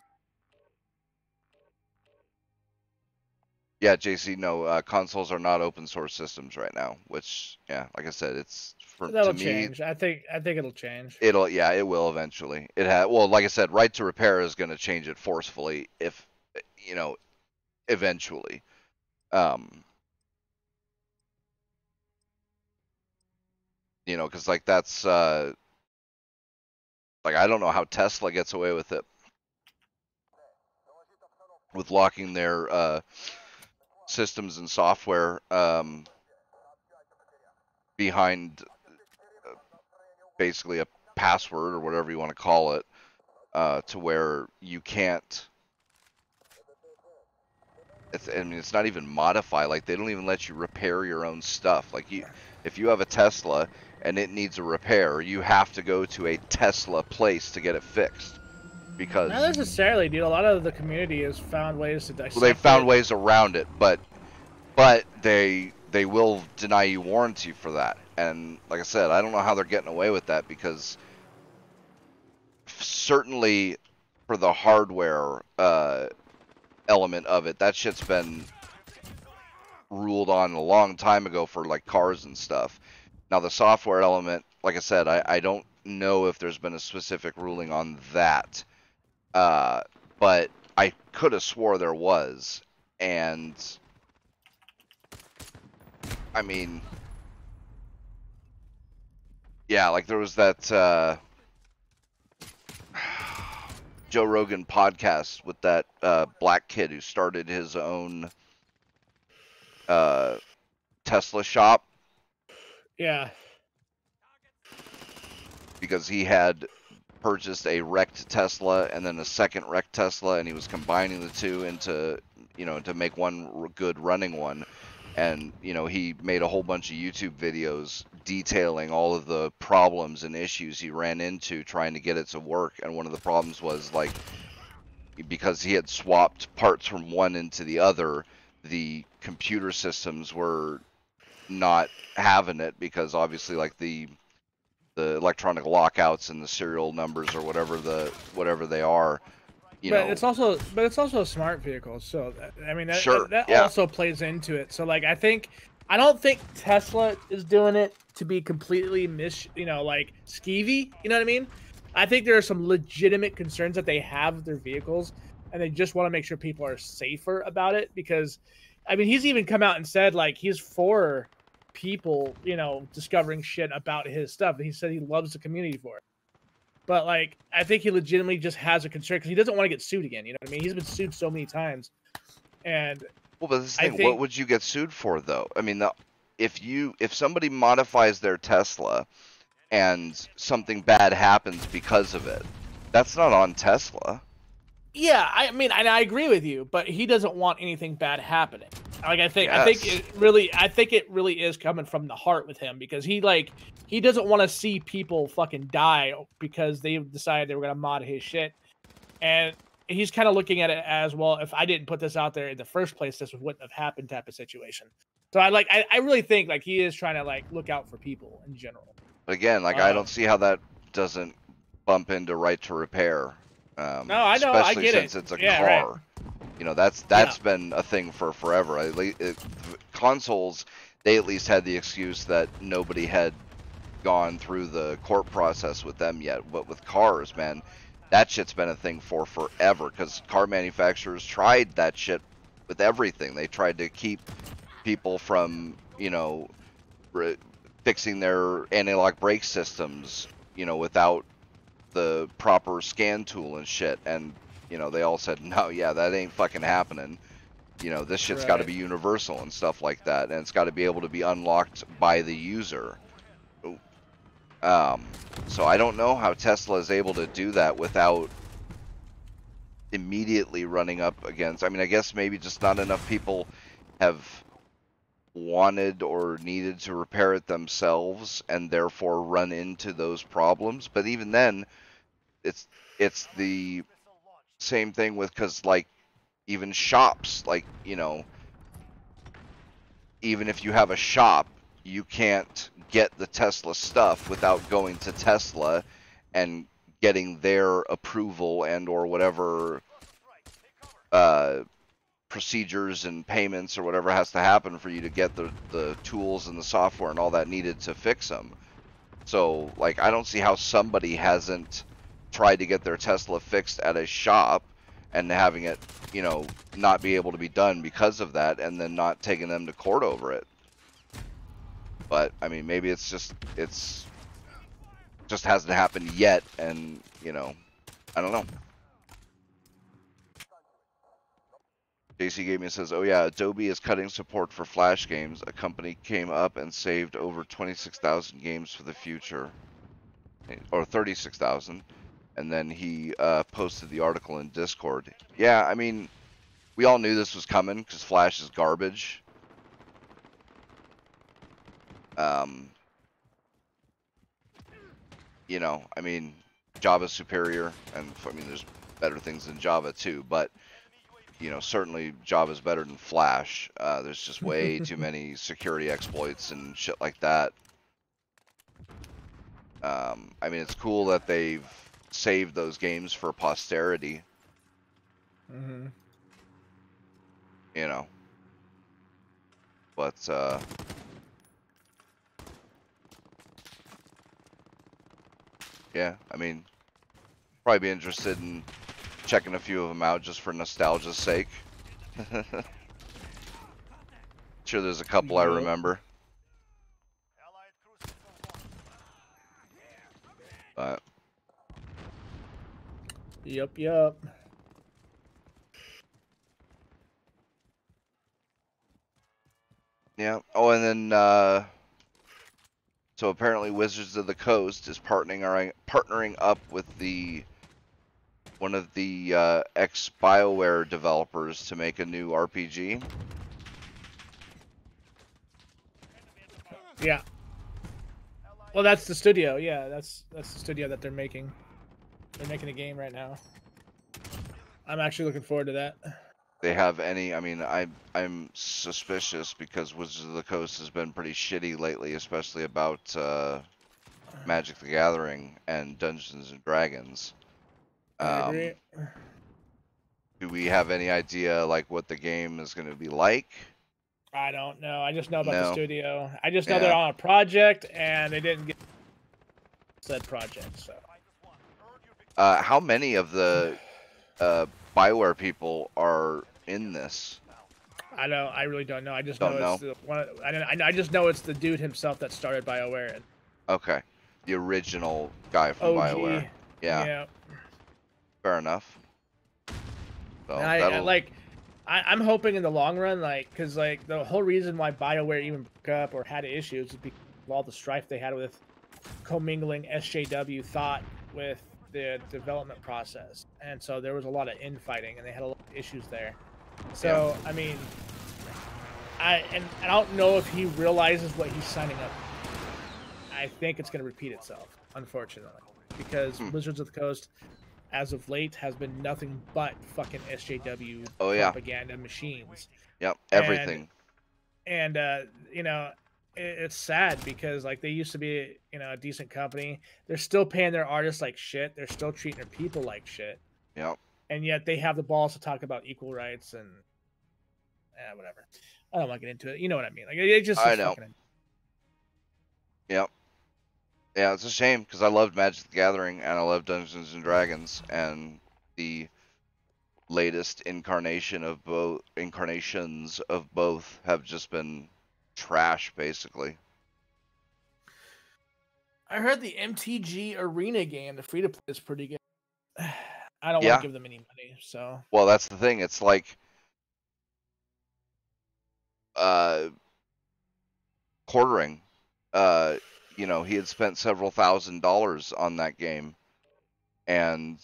Yeah, JC, no, uh, consoles are not open source systems right now. Which, yeah, like I said, it's for That'll to me. change. I think. I think it'll change. It'll, yeah, it will eventually. It had, well, like I said, right to repair is going to change it forcefully if, you know, eventually. Um, you know, because like that's, uh, like I don't know how Tesla gets away with it, with locking their uh, systems and software um, behind uh, basically a password or whatever you want to call it, uh, to where you can't. It's, I mean, it's not even modify. Like they don't even let you repair your own stuff. Like you, if you have a Tesla and it needs a repair, you have to go to a Tesla place to get it fixed. Because Not necessarily, dude. A lot of the community has found ways to dissect. well, they found it. ways around it, but but they they will deny you warranty for that. And like I said, I don't know how they're getting away with that because certainly for the hardware uh, element of it, that shit's been ruled on a long time ago for like cars and stuff. Now the software element, like I said, I, I don't know if there's been a specific ruling on that, uh, but I could have swore there was, and I mean, yeah, like there was that uh, Joe Rogan podcast with that uh, black kid who started his own uh, Tesla shop Yeah. because he had purchased a wrecked Tesla and then a second wrecked Tesla, and he was combining the two into, you know, to make one good running one. And you know, he made a whole bunch of YouTube videos detailing all of the problems and issues he ran into trying to get it to work. And one of the problems was like because he had swapped parts from one into the other, the computer systems were not having it because obviously like the the electronic lockouts and the serial numbers or whatever the whatever they are you but know. it's also but it's also a smart vehicle so i mean that, Sure, that yeah. also plays into it. So like i think i don't think tesla is doing it to be completely mis you know like skeevy you know what i mean? I think there are some legitimate concerns that they have with their vehicles and they just want to make sure people are safer about it because i mean he's even come out and said like he's for people you know discovering shit about his stuff and he said he loves the community for it but like I think he legitimately just has a concern because he doesn't want to get sued again. You know what I mean? He's been sued so many times, and well but this is the I thing, think- what would you get sued for though i mean the, if you if somebody modifies their tesla and something bad happens because of it that's not on tesla yeah, I mean, and I agree with you, but he doesn't want anything bad happening. Like I think, I think it really, I think it really is coming from the heart with him because he like he doesn't want to see people fucking die because they decided they were gonna mod his shit, and he's kind of looking at it as well. If I didn't put this out there in the first place, this wouldn't have happened, type of situation. So I like, I, I really think like he is trying to like look out for people in general. But again like i Uh, don't see how that doesn't bump into right to repair um, No, I know, I especially get it. since it's a Yeah, right. you know that's that's been a thing for forever. At it, consoles they at least had the excuse that nobody had gone through the court process with them yet. But with cars man that shit's been a thing for forever because car manufacturers tried that shit with everything. They tried to keep people from you know fixing their anti-lock brake systems you know without the proper scan tool and shit and you know they all said no yeah that ain't fucking happening. You know this shit's got to be universal and stuff like that and it's got to be able to be unlocked by the user. Um so i don't know how tesla is able to do that without immediately running up against i mean i guess maybe just not enough people have wanted or needed to repair it themselves and therefore run into those problems but even then it's it's the same thing with because like even shops like you know even if you have a shop you can't get the tesla stuff without going to tesla and getting their approval and or whatever uh procedures and payments or whatever has to happen for you to get the the tools and the software and all that needed to fix them so like i don't see how somebody hasn't tried to get their tesla fixed at a shop and having it you know not be able to be done because of that and then not taking them to court over it but i mean maybe it's just it's just hasn't happened yet and you know i don't know JC Gaming says, "Oh yeah, Adobe is cutting support for Flash games. A company came up and saved over 26,000 games for the future, or 36,000." And then he uh, posted the article in Discord. Yeah, I mean, we all knew this was coming because Flash is garbage. Um, you know, I mean, Java's superior, and I mean, there's better things than Java too, but you know, certainly Java's better than Flash. Uh, there's just way too many security exploits and shit like that. Um, I mean, it's cool that they've save those games for posterity. Mm-hmm. You know. But uh Yeah, I mean probably be interested in checking a few of them out just for nostalgia's sake. sure there's a couple I remember. Yep, yep. yeah. Oh, and then uh, so apparently Wizards of the Coast is partnering partnering up with the one of the uh, ex Bioware developers to make a new RPG. Yeah. Well, that's the studio. Yeah, that's that's the studio that they're making. They're making a game right now. I'm actually looking forward to that. they have any i mean i i'm suspicious because wizards of the coast has been pretty shitty lately especially about uh magic the gathering and dungeons and dragons um, do we have any idea like what the game is going to be like I don't know. I just know about the studio. I just know Yeah. they're on a project and they didn't get said project. So uh how many of the uh bioware people are in this I don't. I really don't know. I just Don't know, it's the one. I, don't- I I just know it's the dude himself that started BioWare. And okay the original guy from OG. bioware yeah, yeah. fair enough so I, I like. I, I'm hoping in the long run, like, because like the whole reason why Bioware even broke up or had issues is because of all the strife they had with commingling SJW thought with the development process, and so there was a lot of infighting, and they had a lot of issues there. So I mean, I and I don't know if he realizes what he's signing up. I think it's going to repeat itself, unfortunately, because Hmm. Wizards of the Coast, as of late, has been nothing but fucking SJW Oh, yeah. propaganda machines. yep everything And uh, you know, it's sad because like they used to be, you know, a decent company. They're still paying their artists like shit. They're still treating their people like shit. yep And yet they have the balls to talk about equal rights and eh, whatever. I don't want to get into it. You know what I mean? Like it just I know. fucking- Yep. Yeah, it's a shame because I loved Magic the Gathering and I love Dungeons and Dragons and the latest incarnation of both incarnations of both have just been trash basically. I heard the MTG Arena game, the free to play, is pretty good. I don't Yeah. want to give them any money, so Well, that's the thing. It's like uh quartering. Uh you know, he had spent several thousand dollars on that game and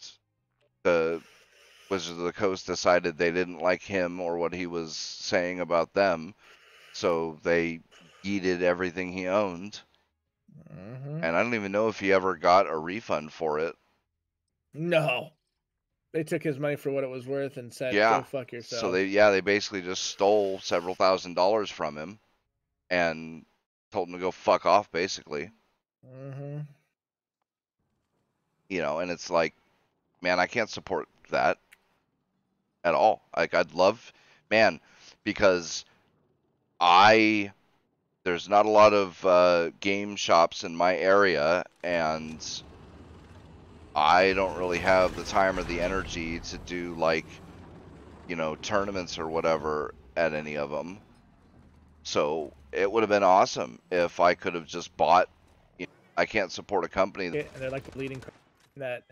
the Wizards of the Coast decided they didn't like him or what he was saying about them. So they yeeted everything he owned. Mhm. And I don't even know if he ever got a refund for it. no, they took his money for what it was worth and said, Yeah, "Go fuck yourself." So they yeah, they basically just stole several thousand dollars from him and told him to go fuck off basically. hmm You know, and it's like man, I can't support that at all. Like I'd love man, because I there's not a lot of uh, game shops in my area and I don't really have the time or the energy to do like you know tournaments or whatever at any of them. So it would have been awesome if I could have just bought. You know, I can't support a company. That, and they're like the leading that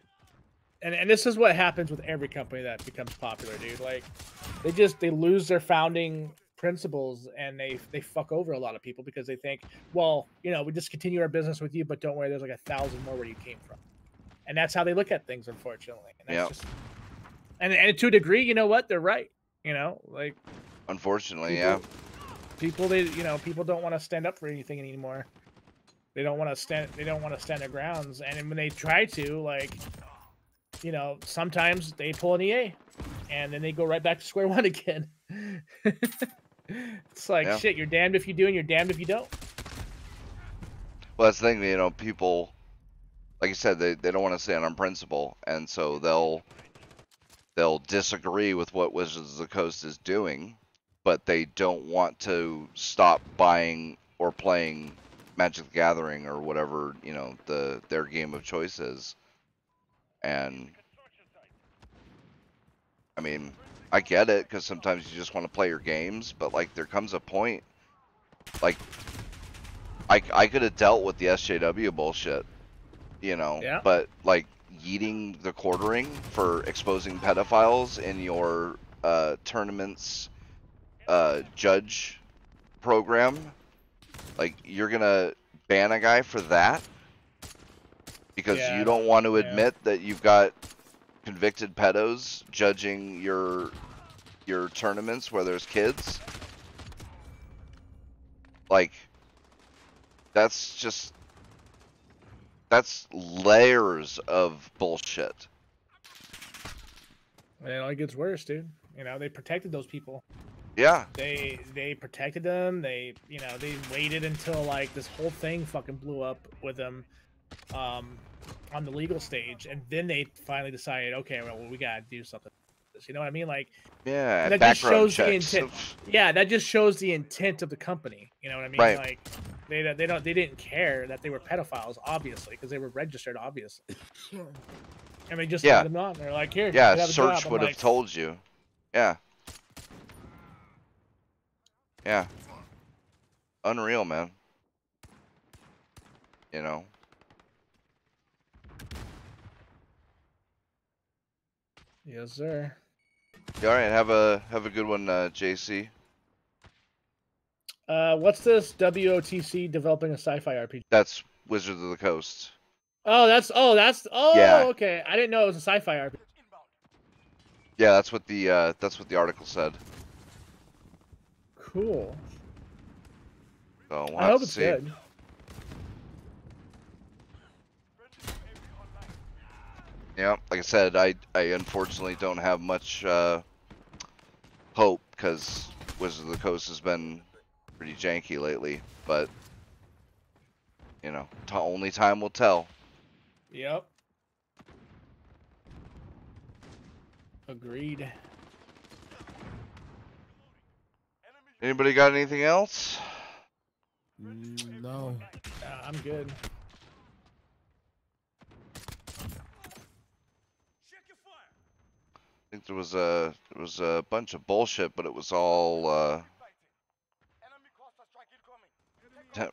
and, and this is what happens with every company that becomes popular dude like they just they lose their founding principles and they they fuck over a lot of people because they think well you know we just continue our business with you but don't worry there's like a thousand more where you came from. And that's how they look at things unfortunately. And that's Yep. just and, and to a degree you know what? They're right you know like unfortunately, yeah. people they you know people don't want to stand up for anything anymore. They don't want to stand they don't want to stand their grounds. And when they try to like you know sometimes they pull an ea and then they go right back to square one again it's like Yeah. shit you're damned if you do and you're damned if you don't Well, that's the thing. You know, people, like you said, they, they don't want to stand on principle, and so they'll they'll disagree with what Wizards of the Coast is doing, but they don't want to stop buying or playing Magic the Gathering or whatever you know the their game of choice is. And I mean, I get it because sometimes you just want to play your games, but like there comes a point, like I I could have dealt with the SJW bullshit, you know, Yeah. but like yeeting the quartering for exposing pedophiles in your uh, tournaments uh, judge program, like you're gonna ban a guy for that because Yeah, you don't want to yeah. admit that you've got convicted pedos judging your your tournaments where there's kids. Like that's just that's layers of bullshit. And it only gets worse, dude. You know, they protected those people. Yeah. They they protected them. They you know they waited until like this whole thing fucking blew up with them, um, on the legal stage, and then they finally decided, okay, well we gotta do something. with this. You know what I mean? Like, Yeah, That just background shows the intent. yeah, that just shows the intent of the company. You know what I mean? Right. Like, they don't- they don't they didn't care that they were pedophiles, obviously, because they were registered, obviously. And they just Yeah. let them on. They're like, here, yeah, have search job." I'm would have told you. Yeah. Yeah. Unreal, man. You know. Yes, sir. Yeah, all right, have a have a good one, uh, JC. Uh, what's this WOTC developing a sci-fi RPG? That's Wizards of the Coast. Oh, that's oh, that's oh, Yeah. okay. I didn't know it was a sci-fi RPG. Yeah, that's what the uh, that's what the article said. Cool. So we'll I hope it's see. good. Yeah, like I said, I I unfortunately don't have much uh, hope because Wizards of the Coast has been pretty janky lately. But you know, t- only time will tell. Yep. Agreed. Anybody got anything else? Mm, no. Uh, I'm good. Think there was a there was a bunch of bullshit, but it was all uh,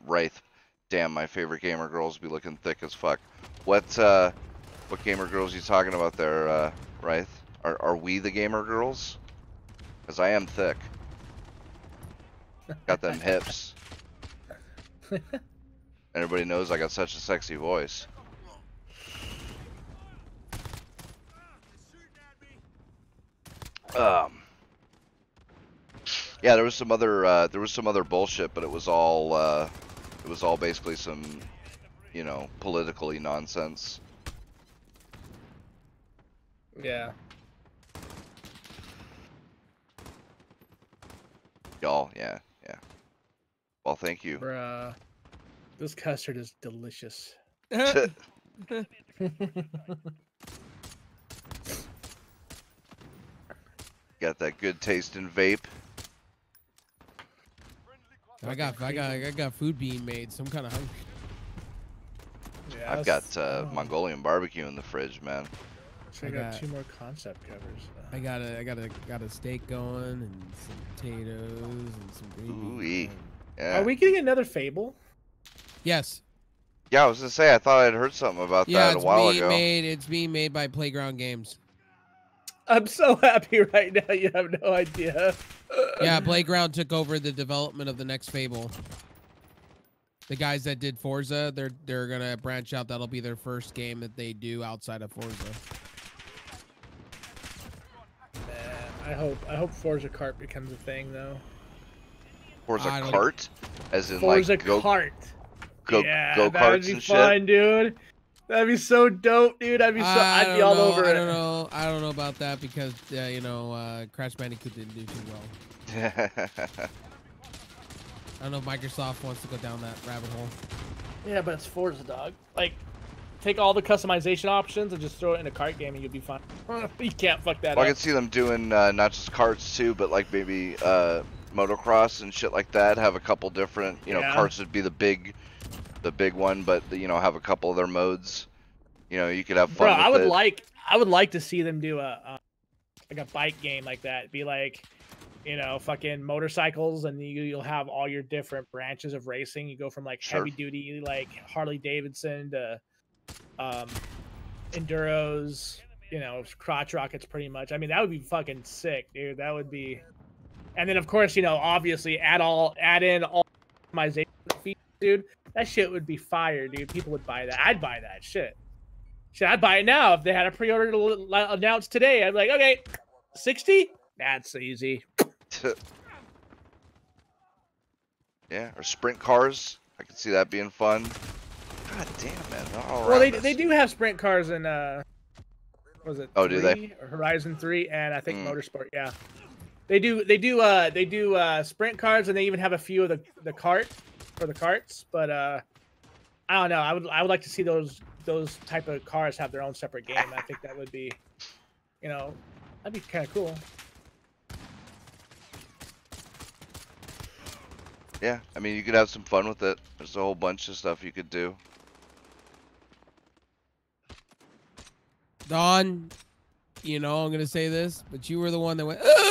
Wraith. Damn, my favorite gamer girls be looking thick as fuck. What uh, what gamer girls you talking about there, uh, Wraith? Are are we the gamer girls? Cause I am thick. Got them hips. Everybody knows I got such a sexy voice. Um. Yeah, there was some other uh, there was some other bullshit, but it was all uh, it was all basically some, you know, politically nonsense. Yeah. Y'all, yeah, yeah. Well, thank you. Bruh. This custard is delicious. Got that good taste in vape. I got I got I got food being made, so I'm kind of hungry. Yeah, I've got uh, oh, Mongolian barbecue in the fridge, man. So I I got got- two more concept covers. Uh, I got a I got a got a steak going and some potatoes and some green Ooh-wee. Yeah. Are we getting another Fable? Yes. Yeah, I was gonna say I thought I'd heard something about Yeah, that a it's while being ago. made. It's being made by Playground Games. I'm so happy right now. You have no idea. Yeah, Playground took over the development of the next Fable. The guys that did Forza, they're they're gonna branch out. That'll be their first game that they do outside of Forza. Man, I hope I hope Forza Kart becomes a thing though. Forza I don't- cart, as in Forza like go Kart. go yeah, go that'd karts be and fun, shit. dude. That'd be so dope, dude. I'd be so. I I'd be all know, over I it. don't know. I don't know about that because uh, you know uh, Crash Bandicoot didn't do too well. I don't know if Microsoft wants to go down that rabbit hole. Yeah, but it's Forza, dog. Like, take all the customization options and just throw it in a kart game, and you'll be fine. you can't fuck that well, I can see them doing uh, not just carts too, but like maybe uh, motocross and shit like that. Have a couple different, you know, Yeah. carts would be the big the big one, but you know have a couple of their modes. You know, you could have fun. Bro, I would it. like I would like to see them do a, a like a bike game like that. Be like, you know, fucking motorcycles, and you, you'll have all your different branches of racing. You go from like Sure. heavy duty, like Harley Davidson, to um, enduros. You know, crotch rockets, pretty much. I mean, that would be fucking sick, dude. That would be. And then, of course, you know, obviously, add all, add in all optimization features, dude. That shit would be fire, dude. People would buy that. I'd buy that shit. Shit, I'd buy it now if they had a pre-order to l- l- announce today. I'd be like, okay, sixty. That's easy. yeah, or sprint cars. I could see that being fun. God damn, man. all Well, they they do have sprint cars in uh, was it? Oh, do they? Horizon Three, and I think Mm. Motorsport. Yeah, they do. They do. Uh, they do uh sprint cars, and they even have a few of the the cart for the carts. But uh, I don't know. I would I would like to see those those type of cars have their own separate game. I think that would be, you know, that'd be kind of cool. Yeah, I mean, you could have some fun with it. There's a whole bunch of stuff you could do. Don, you know I'm gonna say this, but you were the one that went. "Ah!"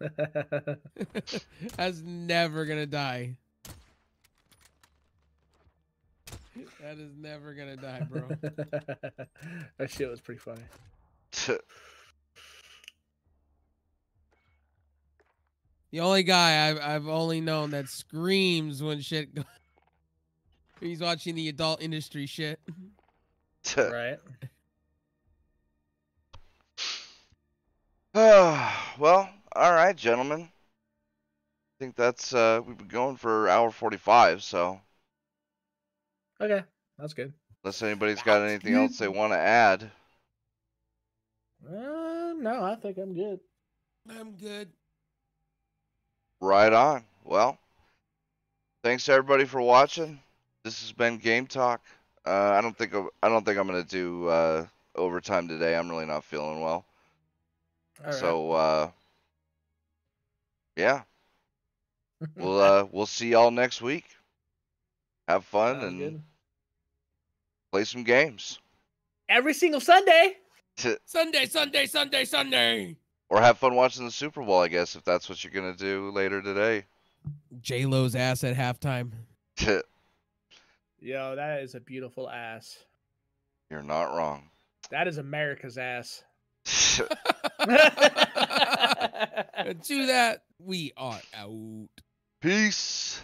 That's never gonna die. That is never gonna die, bro. that shit was pretty funny. The only guy I've I've only known that screams when shit. Go- He's watching the adult industry shit. Right. well, all right, gentlemen. I think that's uh we've been going for hour 45, so Okay, that's good. unless anybody's got That's anything else they want to add. Uh, no, I think I'm good. I'm good. Right on. Well, thanks everybody for watching. This has been Game Talk. Uh, I don't think I'm- I don't think I'm gonna do uh, overtime today. I'm really not feeling well. All right. So uh, yeah, we'll uh, we'll see y'all next week. Have fun Sounds and good. play some games, every single Sunday. Sunday, Sunday, Sunday, Sunday. or have fun watching the Super Bowl. I guess if that's what you're gonna do later today. J Lo's ass at halftime. Yo, that is a beautiful ass. you're not wrong. That is America's ass. to that, we are out. Peace.